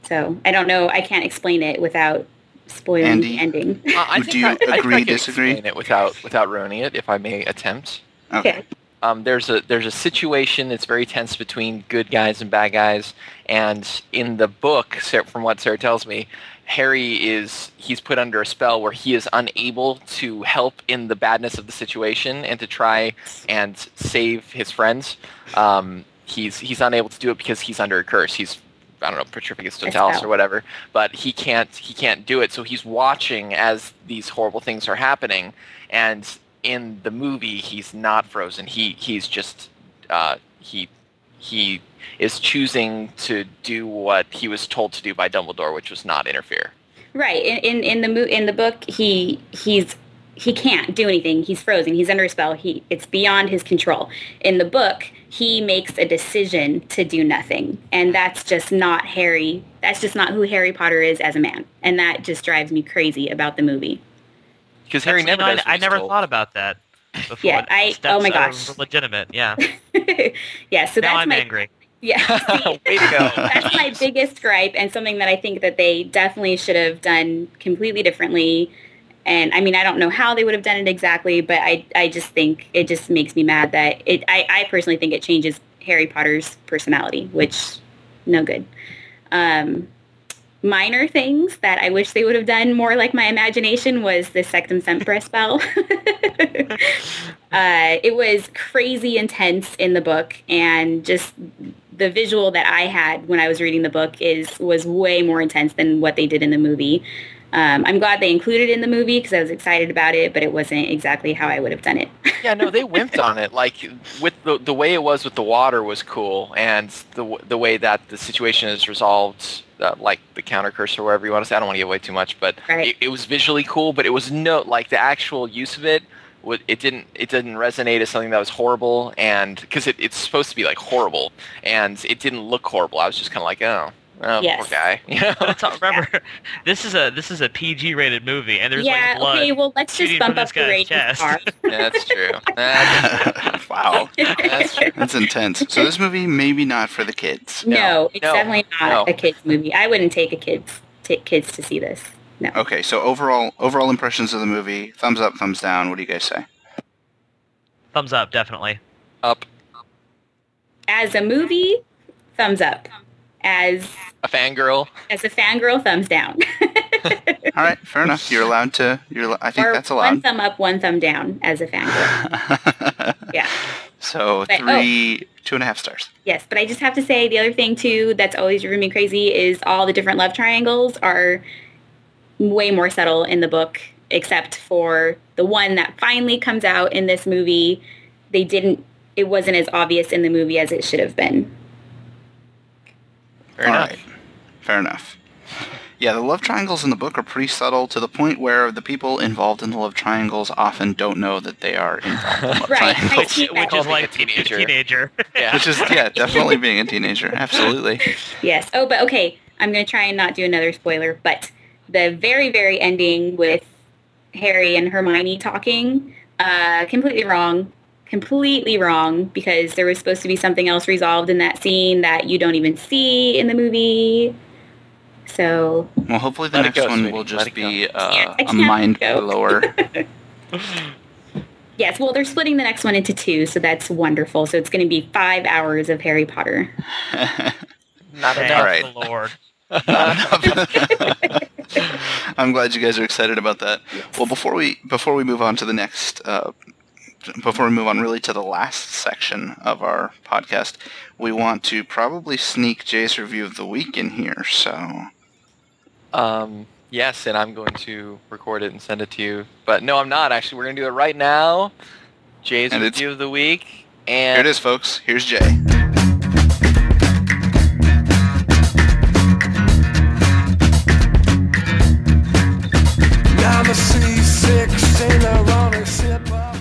[SPEAKER 4] So I don't know. I can't explain it without spoiling
[SPEAKER 1] Andy?
[SPEAKER 4] the ending.
[SPEAKER 2] Uh, I
[SPEAKER 1] Do
[SPEAKER 2] think
[SPEAKER 1] you
[SPEAKER 2] I, I think I
[SPEAKER 1] agree,
[SPEAKER 2] can
[SPEAKER 1] disagree?
[SPEAKER 2] explain it without without ruining it, if I may attempt.
[SPEAKER 4] Okay.
[SPEAKER 2] Um, there's a there's a situation that's very tense between good guys and bad guys, and in the book, from what Sarah tells me, Harry is he's put under a spell where he is unable to help in the badness of the situation and to try and save his friends. Um, he's he's unable to do it because he's under a curse. He's I don't know Petrificus Totalis or whatever, but he can't he can't do it. So he's watching as these horrible things are happening, and in the movie he's not frozen. He he's just uh, he he is choosing to do what he was told to do by Dumbledore, which was not interfere.
[SPEAKER 4] Right. In in, in the mo- in the book, he he's he can't do anything. He's frozen. He's under a spell. He it's beyond his control. In the book, he makes a decision to do nothing, and that's just not Harry. That's just not who Harry Potter is as a man, and that just drives me crazy about the movie.
[SPEAKER 2] Because Harry never
[SPEAKER 3] you know,
[SPEAKER 2] does.
[SPEAKER 3] I, I never
[SPEAKER 2] told.
[SPEAKER 3] thought about that before.
[SPEAKER 4] Yeah, I-
[SPEAKER 3] That's,
[SPEAKER 4] oh my
[SPEAKER 3] uh,
[SPEAKER 4] gosh.
[SPEAKER 3] legitimate. Yeah.
[SPEAKER 4] yeah. So
[SPEAKER 3] now
[SPEAKER 4] that's
[SPEAKER 3] I'm
[SPEAKER 4] my
[SPEAKER 3] angry.
[SPEAKER 4] yeah. see,
[SPEAKER 2] Way to go.
[SPEAKER 4] that's my biggest gripe and something that I think that they definitely should have done completely differently. And I mean, I don't know how they would have done it exactly, but I, I just think it just makes me mad that it, I, I personally think it changes Harry Potter's personality, which no good. Um, minor things that I wish they would have done more like my imagination was the Sectumsempra spell. uh, it was crazy intense in the book and just the visual that I had when I was reading the book is was way more intense than what they did in the movie. Um, I'm glad they included it in the movie because I was excited about it, but it wasn't exactly how I would have done it.
[SPEAKER 2] yeah, no, they wimped on it. Like with the the way it was with the water was cool, and the the way that the situation is resolved, uh, like the counter curse or whatever you want to say. I don't want to give away too much, but
[SPEAKER 4] Right.
[SPEAKER 2] it, it was visually cool. But it was no like the actual use of it. It didn't. It didn't resonate as something that was horrible, and because it, it's supposed to be like horrible, and it didn't look horrible. I was just kind of like, oh, oh,
[SPEAKER 4] Yes.
[SPEAKER 2] poor guy. You know?
[SPEAKER 3] But all, remember, this is a this is a PG rated movie, and there's
[SPEAKER 4] yeah,
[SPEAKER 3] like blood.
[SPEAKER 4] okay, well let's just
[SPEAKER 3] shooting
[SPEAKER 4] bump
[SPEAKER 3] from
[SPEAKER 4] up
[SPEAKER 3] this
[SPEAKER 4] the
[SPEAKER 3] guy's
[SPEAKER 4] rating
[SPEAKER 3] chest.
[SPEAKER 2] Yeah, that's true. That's,
[SPEAKER 1] wow.
[SPEAKER 2] that's true.
[SPEAKER 1] That's intense. So this movie maybe not for the kids.
[SPEAKER 4] no, it's
[SPEAKER 2] no,
[SPEAKER 4] definitely not
[SPEAKER 2] no.
[SPEAKER 4] a kids movie. I wouldn't take a kids take kids to see this. No.
[SPEAKER 1] Okay, so overall overall impressions of the movie, thumbs up, thumbs down. What do you guys say?
[SPEAKER 3] Thumbs up, definitely.
[SPEAKER 2] Up
[SPEAKER 4] As a movie, thumbs up. As
[SPEAKER 2] a fangirl.
[SPEAKER 4] as a fangirl, thumbs down.
[SPEAKER 1] All right, fair enough. You're allowed to. You're. I think
[SPEAKER 4] or
[SPEAKER 1] that's
[SPEAKER 4] one
[SPEAKER 1] allowed.
[SPEAKER 4] thumb up, one thumb down as a fangirl. yeah.
[SPEAKER 1] so
[SPEAKER 4] But- oh.
[SPEAKER 1] three, two and a half stars.
[SPEAKER 4] Yes, but I just have to say the other thing too that's always driven me crazy is all the different love triangles are way more subtle in the book, except for the one that finally comes out in this movie. They didn't. It wasn't as obvious in the movie as it should have been.
[SPEAKER 2] Fair
[SPEAKER 1] All
[SPEAKER 2] enough.
[SPEAKER 1] right, fair enough. Yeah, the love triangles in the book are pretty subtle to the point where the people involved in the love triangles often don't know that they are involved in love
[SPEAKER 4] Right,
[SPEAKER 1] triangles.
[SPEAKER 4] I
[SPEAKER 3] Which,
[SPEAKER 4] see
[SPEAKER 3] which
[SPEAKER 4] that.
[SPEAKER 3] is
[SPEAKER 2] Being a
[SPEAKER 3] like a
[SPEAKER 2] teenager.
[SPEAKER 3] teenager.
[SPEAKER 2] Yeah.
[SPEAKER 1] Which is yeah, definitely being a teenager. Absolutely.
[SPEAKER 4] Yes. Oh, but okay. I'm going to try and not do another spoiler, but the very, very ending with Harry and Hermione talking, uh, completely wrong. Completely wrong because there was supposed to be something else resolved in that scene that you don't even see in the movie. So,
[SPEAKER 1] Well, hopefully the
[SPEAKER 2] Let
[SPEAKER 1] next
[SPEAKER 2] go,
[SPEAKER 1] one
[SPEAKER 2] sweetie.
[SPEAKER 1] will just be
[SPEAKER 4] Yeah,
[SPEAKER 1] uh,
[SPEAKER 4] I
[SPEAKER 1] a
[SPEAKER 4] can't
[SPEAKER 1] mind
[SPEAKER 4] go.
[SPEAKER 1] blower.
[SPEAKER 4] Yes, well, they're splitting the next one into two, so that's wonderful. So it's going to be five hours of Harry Potter.
[SPEAKER 2] Not
[SPEAKER 3] Thank
[SPEAKER 2] enough.
[SPEAKER 1] Alright.
[SPEAKER 3] the Lord.
[SPEAKER 1] I'm glad you guys are excited about that. Well, before we before we move on to the next, uh, before we move on really to the last section of our podcast, we want to probably sneak Jay's review of the week in here. So,
[SPEAKER 2] Um, yes, and I'm going to record it and send it to you. But no, I'm not actually. We're gonna do it right now. Jay's
[SPEAKER 1] And
[SPEAKER 2] review of the week, and here
[SPEAKER 1] it is, folks. Here's Jay.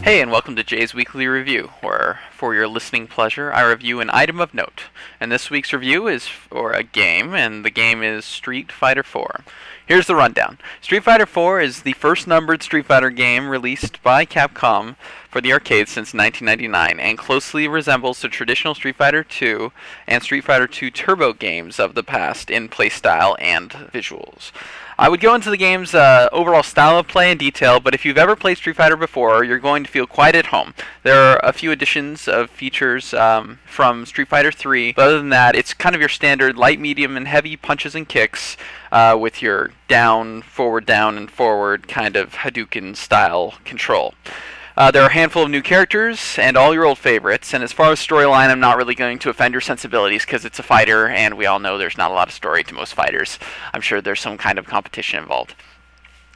[SPEAKER 5] Hey, and welcome to Jay's Weekly Review, where, for your listening pleasure, I review an item of note. And this week's review is for a game, and the game is Street Fighter IV. Here's the rundown Street Fighter IV is the first numbered Street Fighter game released by Capcom for the arcade since 1999, and closely resembles the traditional Street Fighter II and Street Fighter II Turbo games of the past in playstyle and visuals. I would go into the game's uh, overall style of play in detail, but if you've ever played Street Fighter before, you're going to feel quite at home. There are a few additions of features um, from Street Fighter 3, but other than that, it's kind of your standard light, medium, and heavy punches and kicks uh, with your down, forward, down, and forward kind of Hadouken style control. Uh, there are a handful of new characters and all your old favorites. And as far as storyline, I'm not really going to offend your sensibilities because it's a fighter, and we all know there's not a lot of story to most fighters. I'm sure there's some kind of competition involved.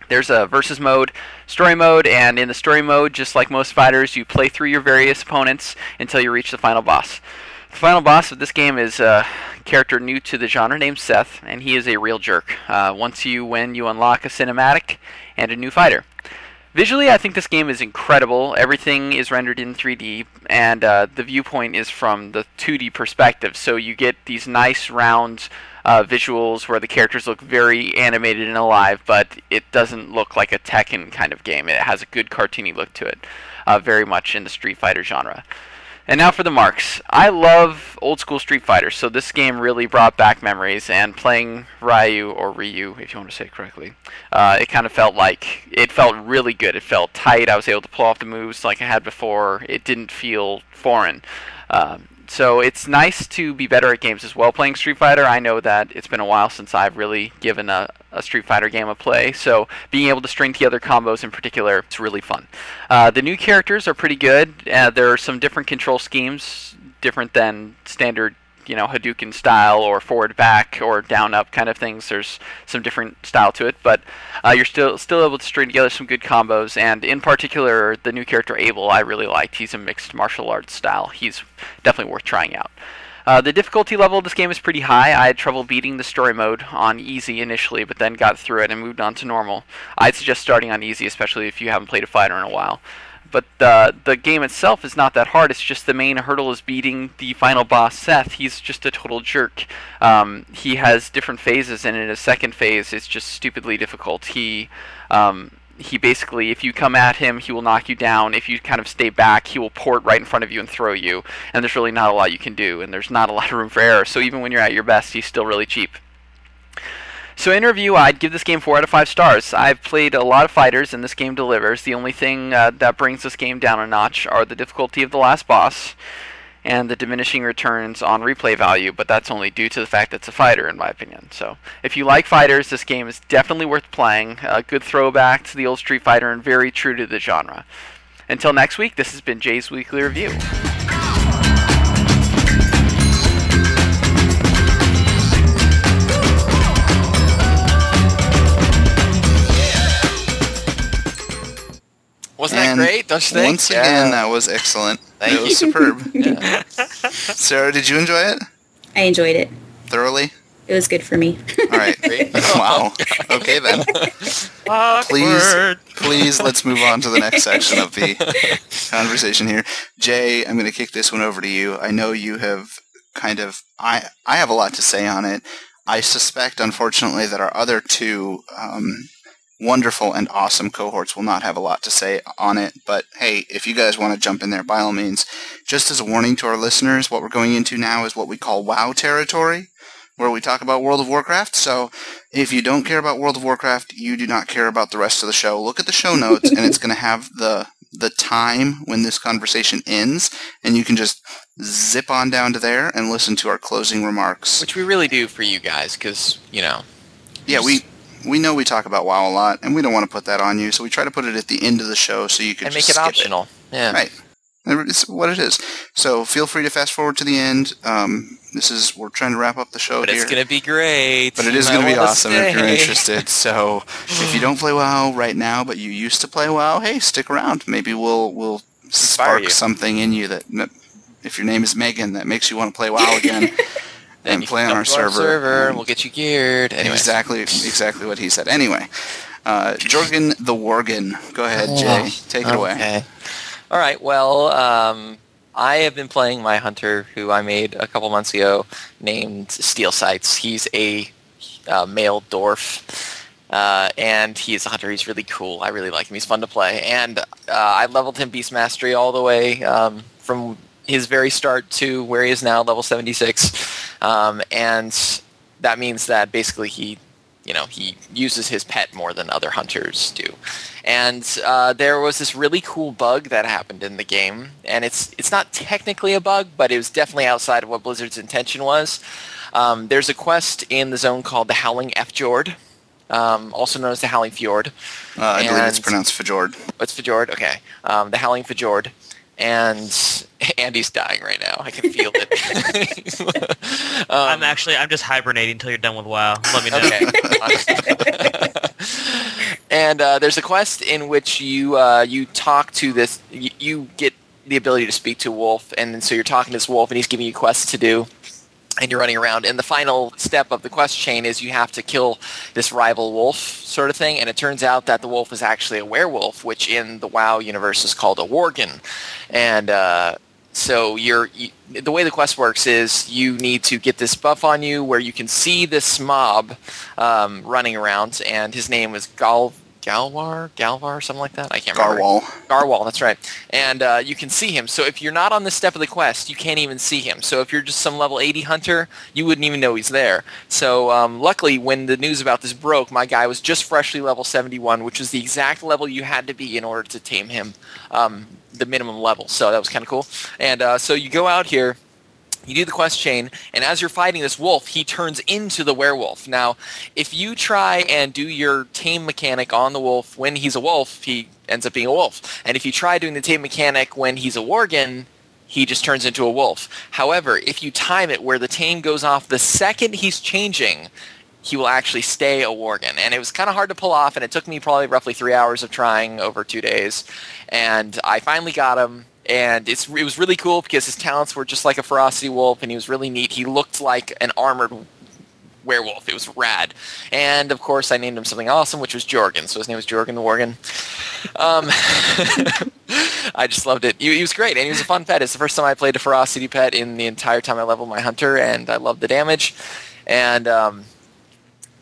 [SPEAKER 5] There's a versus mode, story mode, and in the story mode, just like most fighters, you play through your various opponents until you reach the final boss. The final boss of this game is a character new to the genre named Seth, and he is a real jerk. Uh, once you win, you unlock a cinematic and a new fighter. Visually, I think this game is incredible. Everything is rendered in 3D, and uh, the viewpoint is from the 2D perspective. So you get these nice round uh, visuals where the characters look very animated and alive, but it doesn't look like a Tekken kind of game. It has a good cartoony look to it, uh, very much in the Street Fighter genre. And now for the marks. I love old school Street Fighter, so this game really brought back memories. And playing Ryu or Ryu, if you want to say it correctly, uh, it kind of felt like it felt really good. It felt tight. I was able to pull off the moves like I had before. It didn't feel foreign. Um, so it's nice to be better at games as well. Playing Street Fighter, I know that it's been a while since I've really given a, a Street Fighter game a play. So being able to string together combos in particular, it's really fun. Uh, the new characters are pretty good. Uh, there are some different control schemes, different than standard, you know, Hadouken style or forward back or down up kind of things. There's some different style to it, but uh, you're still still able to string together some good combos. And in particular, the new character Abel, I really liked. He's a mixed martial arts style. He's definitely worth trying out. Uh, the difficulty level of this game is pretty high. I had trouble beating the story mode on easy initially, but then got through it and moved on to normal. I'd suggest starting on easy, especially if you haven't played a fighter in a while. But uh, the game itself is not that hard. It's just the main hurdle is beating the final boss, Seth. He's just a total jerk. Um, he has different phases, and in his second phase, it's just stupidly difficult. He um, he basically, if you come at him, he will knock you down. If you kind of stay back, he will port right in front of you and throw you. And there's really not a lot you can do, and there's not a lot of room for error. So even when you're at your best, he's still really cheap. So in review, I'd give this game 4 out of 5 stars. I've played a lot of fighters, and this game delivers. The only thing uh, that brings this game down a notch are the difficulty of the last boss and the diminishing returns on replay value, but that's only due to the fact that it's a fighter, in my opinion. So, if you like fighters, this game is definitely worth playing. A good throwback to the old Street Fighter and very true to the genre. Until next week, this has been Jay's Weekly Review.
[SPEAKER 2] Wasn't
[SPEAKER 1] And
[SPEAKER 2] that great? Don't you think?
[SPEAKER 1] Once again, that was excellent.
[SPEAKER 2] Thank
[SPEAKER 1] it was superb.
[SPEAKER 2] Yeah.
[SPEAKER 1] Sarah, did you enjoy it
[SPEAKER 4] I enjoyed it.
[SPEAKER 1] thoroughly?
[SPEAKER 4] It was good for me.
[SPEAKER 1] All right.
[SPEAKER 2] Great.
[SPEAKER 1] wow. Okay then. Please, please, let's move on to the next section of the conversation here. Jay, I'm going to kick this one over to you. I know you have kind of. I I have a lot to say on it. I suspect, unfortunately, that our other two um, wonderful and awesome cohorts will not have a lot to say on it. But hey, if you guys want to jump in there, by all means. Just as a warning to our listeners, what we're going into now is what we call WoW territory, where we talk about World of Warcraft. So if you don't care about World of Warcraft, you do not care about the rest of the show. Look at the show notes, and it's going to have the the time when this conversation ends, and you can just zip on down to there and listen to our closing remarks.
[SPEAKER 2] Which we really do for you guys, because you know.
[SPEAKER 1] yeah, we we know we talk about WoW a lot, and we don't want to put that on you, so we try to put it at the end of the show so you can
[SPEAKER 2] and make it optional. Yeah.
[SPEAKER 1] Right. It's what it is. So feel free to fast forward to the end. Um, this is we're trying to wrap up the show
[SPEAKER 2] But
[SPEAKER 1] here.
[SPEAKER 2] it's gonna be great.
[SPEAKER 1] But it is to be awesome if you're interested. So if you don't play WoW right now, but you used to play WoW, hey, stick around. Maybe we'll we'll spark
[SPEAKER 2] you.
[SPEAKER 1] something in you that, if your name is Megan, that makes you want to play WoW again
[SPEAKER 2] Then
[SPEAKER 1] and play on our
[SPEAKER 2] to
[SPEAKER 1] server.
[SPEAKER 2] server, and
[SPEAKER 1] And
[SPEAKER 2] we'll get you geared. Anyway.
[SPEAKER 1] Exactly, exactly what he said. Anyway, uh, Jorgen the Worgen. Go ahead, Jay. Take it away.
[SPEAKER 2] Oh, Okay. All right. Well, um, I have been playing my hunter, who I made a couple months ago, named Steel Sights. He's a uh, male dwarf. Uh, and he's a hunter. He's really cool. I really like him. He's fun to play. And uh, I leveled him Beast Mastery all the way um, from his very start to where he is now, level 76. Um, and that means that basically he you know, he uses his pet more than other hunters do. And uh, there was this really cool bug that happened in the game, and it's it's not technically a bug, but it was definitely outside of what Blizzard's intention was. Um, there's a quest in the zone called the Howling F Fjord, um, also known as the Howling Fjord.
[SPEAKER 1] Uh, I believe it's pronounced Fjord.
[SPEAKER 2] What's Fjord? Okay, um, the Howling Fjord, and Andy's dying right now. I can feel it. um,
[SPEAKER 3] I'm actually I'm just hibernating until you're done with WoW. Let me know.
[SPEAKER 2] Okay. and uh, there's a quest in which you uh, you talk to this. You, you get the ability to speak to wolf, and so you're talking to this wolf, and he's giving you quests to do. And you're running around, and the final step of the quest chain is you have to kill this rival wolf, sort of thing. And it turns out that the wolf is actually a werewolf, which in the WoW universe is called a worgen. And uh, so you're you, the way the quest works is you need to get this buff on you where you can see this mob um, running around, and his name is Gal Galwar Galvar something like that. I can't remember.
[SPEAKER 1] Garwal.
[SPEAKER 2] Garwal, that's right. And uh, you can see him. So if you're not on this step of the quest, you can't even see him. So if you're just some level 80 hunter, you wouldn't even know he's there. So um, luckily, when the news about this broke, my guy was just freshly level 71, which was the exact level you had to be in order to tame him, um, the minimum level. So that was kind of cool. And uh, so you go out here. You do the quest chain, and as you're fighting this wolf, he turns into the werewolf. Now, if you try and do your tame mechanic on the wolf when he's a wolf, he ends up being a wolf. And if you try doing the tame mechanic when he's a worgen, he just turns into a wolf. However, if you time it where the tame goes off the second he's changing, he will actually stay a worgen. And it was kind of hard to pull off, and it took me probably roughly three hours of trying over two days. And I finally got him, and it's it was really cool because his talents were just like a ferocity wolf, and he was really neat. He looked like an armored werewolf. It was rad. And of course, I named him something awesome, which was Jorgen. So his name was Jorgen the Worgen. Um, I just loved it. He, he was great, and he was a fun pet. It's the first time I played a ferocity pet in the entire time I leveled my hunter, and I loved the damage. And um,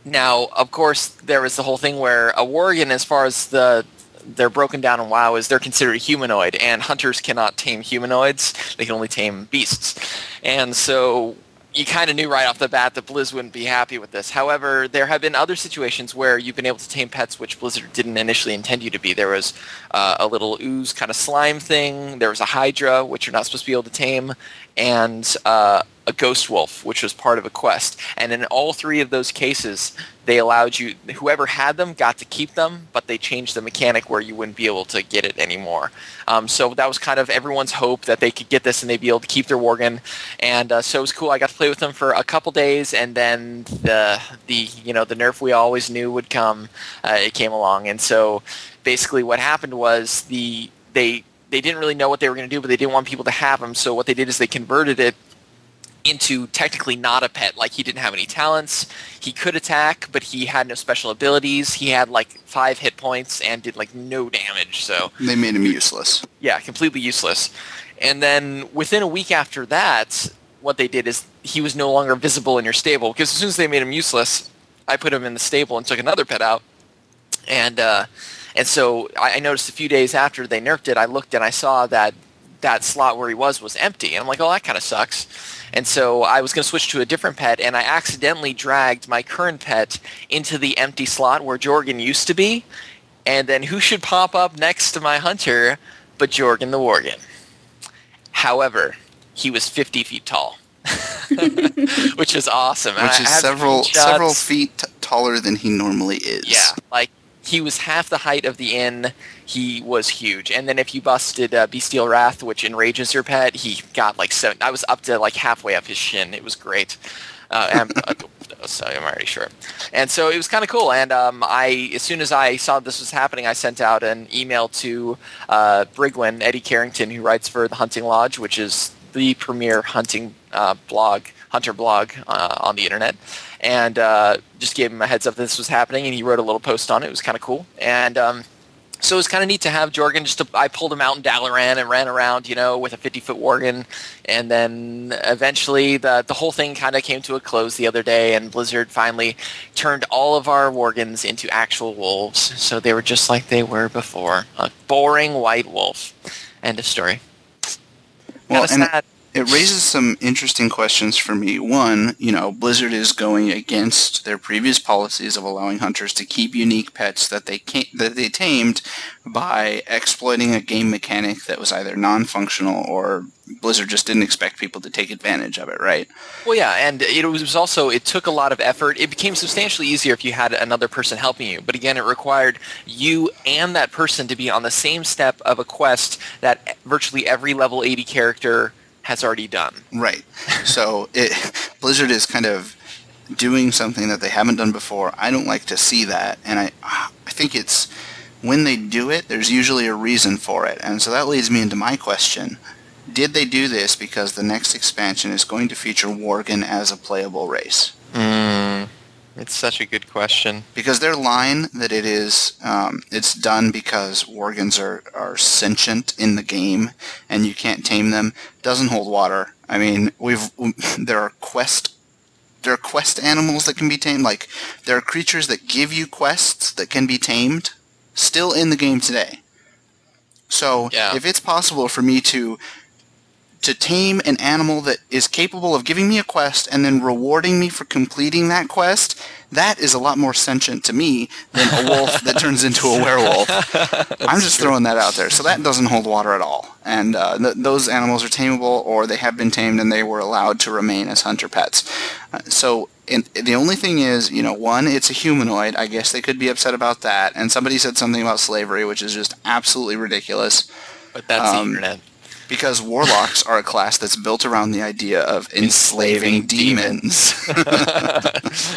[SPEAKER 2] now, of course, there was the whole thing where a Worgen, as far as the they're broken down in WoW, is they're considered a humanoid, and hunters cannot tame humanoids. They can only tame beasts. And so you kind of knew right off the bat that Blizz wouldn't be happy with this. However, there have been other situations where you've been able to tame pets which Blizzard didn't initially intend you to be. There was uh, a little ooze kind of slime thing. There was a Hydra, which you're not supposed to be able to tame, and uh, a ghost wolf, which was part of a quest. And in all three of those cases, they allowed you, whoever had them got to keep them, but they changed the mechanic where you wouldn't be able to get it anymore. Um, so that was kind of everyone's hope that they could get this and they'd be able to keep their Worgen. And uh, so it was cool. I got to play with them for a couple days, and then the the you know the nerf we always knew would come. Uh, it came along, and so basically what happened was the they they didn't really know what they were going to do, but they didn't want people to have them. So what they did is they converted it into technically not a pet. Like he didn't have any talents. He could attack, but he had no special abilities. He had like five hit points and did like no damage. So
[SPEAKER 1] They made him useless.
[SPEAKER 2] yeah, completely useless. And then within a week after that, what they did is he was no longer visible in your stable because as soon as they made him useless, I put him in the stable and took another pet out. And uh, and so I, I noticed a few days after they nerfed it, I looked and I saw that that slot where he was was empty, and I'm like, oh, that kind of sucks. And so I was going to switch to a different pet, and I accidentally dragged my current pet into the empty slot where Jorgen used to be. And then who should pop up next to my hunter but Jorgen the Worgen. However, he was 50 feet tall, which is awesome.
[SPEAKER 1] Which is several several feet t- taller than he normally is.
[SPEAKER 2] Yeah, like he was half the height of the inn. He was huge, and then if you busted uh, Bestial Wrath, which enrages your pet, he got like seven. I was up to like halfway up his shin. It was great. Uh, uh, so I'm already sure. And so it was kind of cool. And um, I, as soon as I saw this was happening, I sent out an email to uh, Brigwin Eddie Carrington, who writes for the Hunting Lodge, which is the premier hunting uh, blog, hunter blog uh, on the internet, and uh, just gave him a heads up that this was happening. And he wrote a little post on it. It was kind of cool. And um, so it was kind of neat to have Jorgen. Just to, I pulled him out in Dalaran and ran around, you know, with a 50 foot Worgen, and then eventually the the whole thing kind of came to a close the other day, and Blizzard finally turned all of our Worgens into actual wolves, so they were just like they were before, a boring white wolf. End of story.
[SPEAKER 1] Well,
[SPEAKER 2] Kinda
[SPEAKER 1] and
[SPEAKER 2] sad.
[SPEAKER 1] It raises some interesting questions for me. One, you know, Blizzard is going against their previous policies of allowing hunters to keep unique pets that they that they tamed by exploiting a game mechanic that was either non-functional or Blizzard just didn't expect people to take advantage of it, right?
[SPEAKER 2] Well, yeah, and it was also it took a lot of effort. It became substantially easier if you had another person helping you, but again, it required you and that person to be on the same step of a quest that virtually every level 80 character has already done.
[SPEAKER 1] Right. So it Blizzard is kind of doing something that they haven't done before. I don't like to see that, and I I think it's when they do it, there's usually a reason for it, and so that leads me into my question. Did they do this because the next expansion is going to feature Worgen as a playable race?
[SPEAKER 2] Mm, it's such a good question.
[SPEAKER 1] Because their line that it is, um, it's done because Worgens are, are sentient in the game and you can't tame them, doesn't hold water. I mean, we've there are quest there are quest animals that can be tamed. Like there are creatures that give you quests that can be tamed, still in the game today. So
[SPEAKER 2] Yeah.
[SPEAKER 1] if it's possible for me to to tame an animal that is capable of giving me a quest and then rewarding me for completing that quest, that is a lot more sentient to me than a wolf that turns into a werewolf. I'm just throwing that out there. So that doesn't hold water at all. And uh, th- those animals are tameable or they have been tamed and they were allowed to remain as hunter pets. Uh, so and the only thing is, you know, one, it's a humanoid. I guess they could be upset about that. And somebody said something about slavery, which is just absolutely ridiculous
[SPEAKER 2] But that's the
[SPEAKER 1] Um,
[SPEAKER 2] internet.
[SPEAKER 1] Because warlocks are a class that's built around the idea of enslaving
[SPEAKER 2] Enslaving
[SPEAKER 1] demons.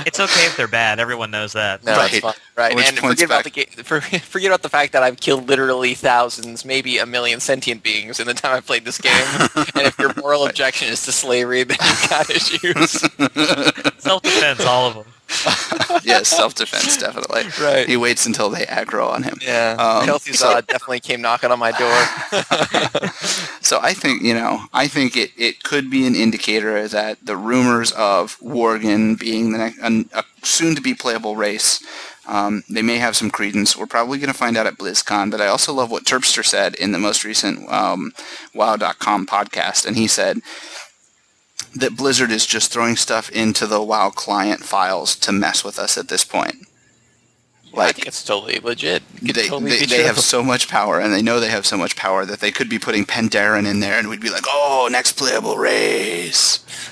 [SPEAKER 3] It's okay if they're bad. Everyone knows that.
[SPEAKER 2] No,
[SPEAKER 1] Right.
[SPEAKER 2] it's fine. Right,
[SPEAKER 1] Which
[SPEAKER 2] and
[SPEAKER 1] points
[SPEAKER 2] forget about the for, forget about the fact that I've killed literally thousands, maybe a million sentient beings in the time I've played this game. and if your moral objection is to slavery, then you've got issues.
[SPEAKER 3] Self-defense, all of them.
[SPEAKER 1] yes, self-defense, definitely.
[SPEAKER 2] Right.
[SPEAKER 1] He waits until they aggro on him.
[SPEAKER 2] Yeah,
[SPEAKER 1] Um, so-
[SPEAKER 2] Zod definitely came knocking on my door.
[SPEAKER 1] So I think, you know, I think it, it could be an indicator that the rumors of Worgen being the next, an, a soon-to-be playable race, um, they may have some credence. We're probably going to find out at BlizzCon, but I also love what Terpster said in the most recent um, WoW.com podcast, and he said that Blizzard is just throwing stuff into the WoW client files to mess with us at this point.
[SPEAKER 2] I
[SPEAKER 1] Like,
[SPEAKER 2] think it's totally legit. It
[SPEAKER 1] they,
[SPEAKER 2] totally
[SPEAKER 1] they, they have so much power, and they know they have so much power that they could be putting Pandaren in there, and we'd be like, "Oh, next playable race."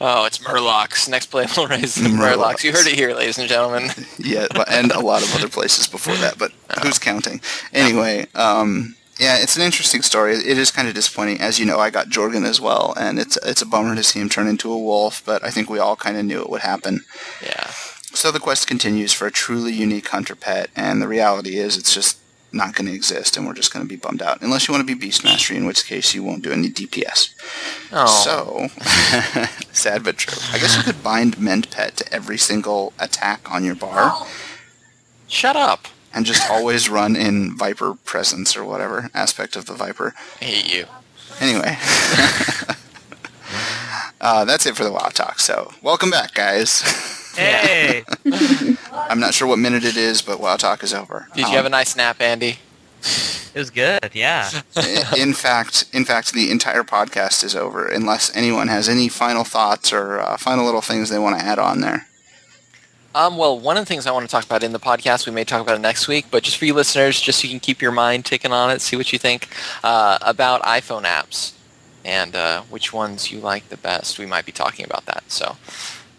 [SPEAKER 2] oh, it's Murlocs. Next playable race is
[SPEAKER 1] Murlocs.
[SPEAKER 2] Murlocs. You heard it here, ladies and gentlemen.
[SPEAKER 1] Yeah, and a lot of other places before that, but who's counting? Anyway, um, yeah, it's an interesting story. It is kind of disappointing, as you know. I got Jorgen as well, and it's it's a bummer to see him turn into a wolf, but I think we all kind of knew it would happen.
[SPEAKER 2] Yeah.
[SPEAKER 1] So the quest continues for a truly unique hunter pet, and the reality is it's just not going to exist, and we're just going to be bummed out. Unless you want to be beast Beastmastery, in which case you won't do any DPS.
[SPEAKER 2] Oh.
[SPEAKER 1] So, sad but true. I guess you could bind Mend Pet to every single attack on your bar,
[SPEAKER 2] Shut up.
[SPEAKER 1] And just always run in Viper presence or whatever aspect of the Viper.
[SPEAKER 2] I hate you.
[SPEAKER 1] Anyway. Uh, that's it for the WoW Talk. So, welcome back, guys.
[SPEAKER 3] Hey,
[SPEAKER 1] I'm not sure what minute it is, but WoW Talk is over.
[SPEAKER 2] Did
[SPEAKER 1] Um,
[SPEAKER 2] you have a nice nap, Andy?
[SPEAKER 3] it was good. Yeah.
[SPEAKER 1] In fact, in fact, the entire podcast is over unless anyone has any final thoughts or uh, final little things they want to add on there.
[SPEAKER 2] Um, well, one of the things I want to talk about in the podcast, we may talk about it next week, but just for you listeners, just so you can keep your mind ticking on it, see what you think uh, about iPhone apps and uh, which ones you like the best. We might be talking about that, so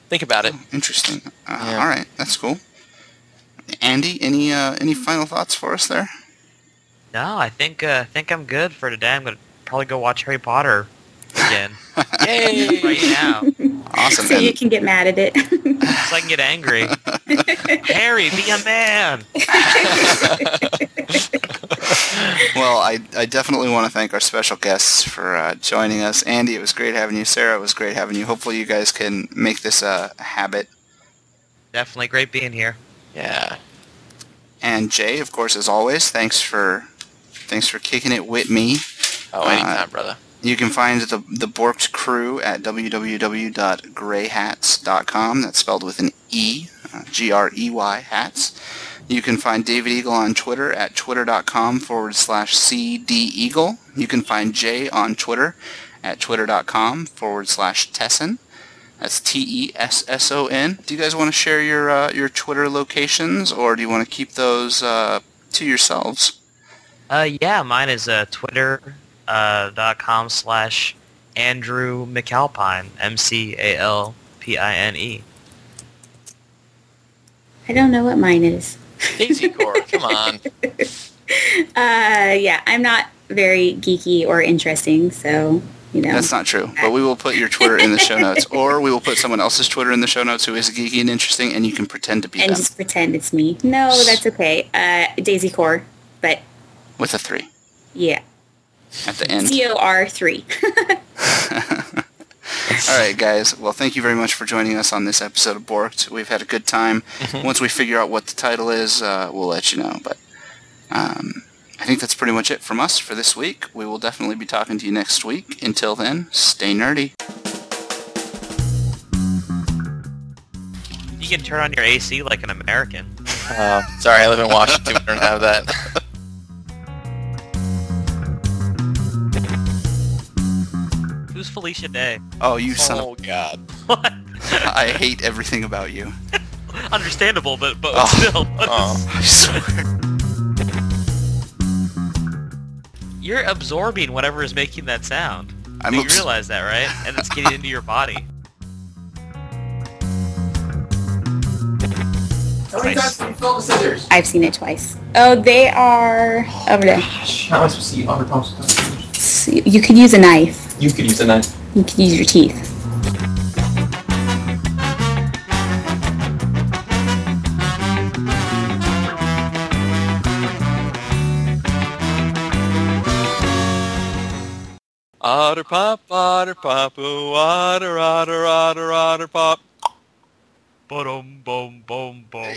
[SPEAKER 2] think about it.
[SPEAKER 1] Oh, interesting. Uh,
[SPEAKER 2] Yeah.
[SPEAKER 1] All right, that's cool. Andy, any uh, any final thoughts for us there?
[SPEAKER 3] No, I think uh, I think I'm good for today. I'm gonna probably go watch Harry Potter again
[SPEAKER 2] Yay!
[SPEAKER 3] right now,
[SPEAKER 1] Awesome.
[SPEAKER 4] so you can get mad at it.
[SPEAKER 3] so I can get angry. Harry, be a man.
[SPEAKER 1] well, I, I definitely want to thank our special guests for uh, joining us. Andy, it was great having you. Sarah, it was great having you. Hopefully you guys can make this a habit.
[SPEAKER 3] Definitely great being here.
[SPEAKER 2] Yeah.
[SPEAKER 1] And Jay, of course, as always, thanks for thanks for kicking it with me.
[SPEAKER 2] Oh,
[SPEAKER 1] Uh,
[SPEAKER 2] anytime, brother.
[SPEAKER 1] You can find the the Borked crew at www.greyhats.com. That's spelled with an E, uh, G-R-E-Y, hats. You can find David Eagle on Twitter at twitter.com forward slash cdeagle. You can find Jay on Twitter at twitter.com forward slash Tesson. That's T-E-S-S-O-N. Do you guys want to share your uh, your Twitter locations, or do you want to keep those uh, to yourselves?
[SPEAKER 3] Uh, yeah, mine is uh, twitter dot com slash Andrew McAlpine, M-C-A-L-P-I-N-E.
[SPEAKER 4] I don't know what mine is.
[SPEAKER 2] Daisy Core, come on.
[SPEAKER 4] Uh, yeah, I'm not very geeky or interesting, so you know.
[SPEAKER 1] That's not true. But we will put your Twitter in the show notes, or we will put someone else's Twitter in the show notes who is geeky and interesting, and you can pretend to be
[SPEAKER 4] and
[SPEAKER 1] them
[SPEAKER 4] just pretend it's me. No, that's okay. Uh, Daisy Core, but
[SPEAKER 1] with a three
[SPEAKER 4] yeah,
[SPEAKER 1] at the end.
[SPEAKER 4] C O R three.
[SPEAKER 1] All right, guys. Well, thank you very much for joining us on this episode of Borked. We've had a good time. Once we figure out what the title is, uh, we'll let you know. But um, I think that's pretty much it from us for this week. We will definitely be talking to you next week. Until then, stay nerdy.
[SPEAKER 3] You can turn on your AC like an American.
[SPEAKER 2] Uh, sorry, I live in Washington. We don't have that.
[SPEAKER 3] Who's Felicia Day?
[SPEAKER 1] Oh, you son of...
[SPEAKER 2] oh, God.
[SPEAKER 3] What?
[SPEAKER 1] I hate everything about you.
[SPEAKER 3] Understandable, but but
[SPEAKER 1] Oh.
[SPEAKER 3] still.
[SPEAKER 2] Oh.
[SPEAKER 1] I swear.
[SPEAKER 3] You're absorbing whatever is making that sound.
[SPEAKER 1] I'm
[SPEAKER 3] you
[SPEAKER 1] obs-
[SPEAKER 3] realize that, right? And it's getting into your body. Nice.
[SPEAKER 6] scissors?
[SPEAKER 4] I've seen it twice. Oh, they are over there.
[SPEAKER 6] How am I supposed to see Oliver Thompson?
[SPEAKER 4] So You could use a knife.
[SPEAKER 6] You could use a knife.
[SPEAKER 4] You could use your teeth.
[SPEAKER 2] Otter pop, otter pop, ooh, otter, otter, otter, otter pop.
[SPEAKER 3] Boom, boom, boom, boom.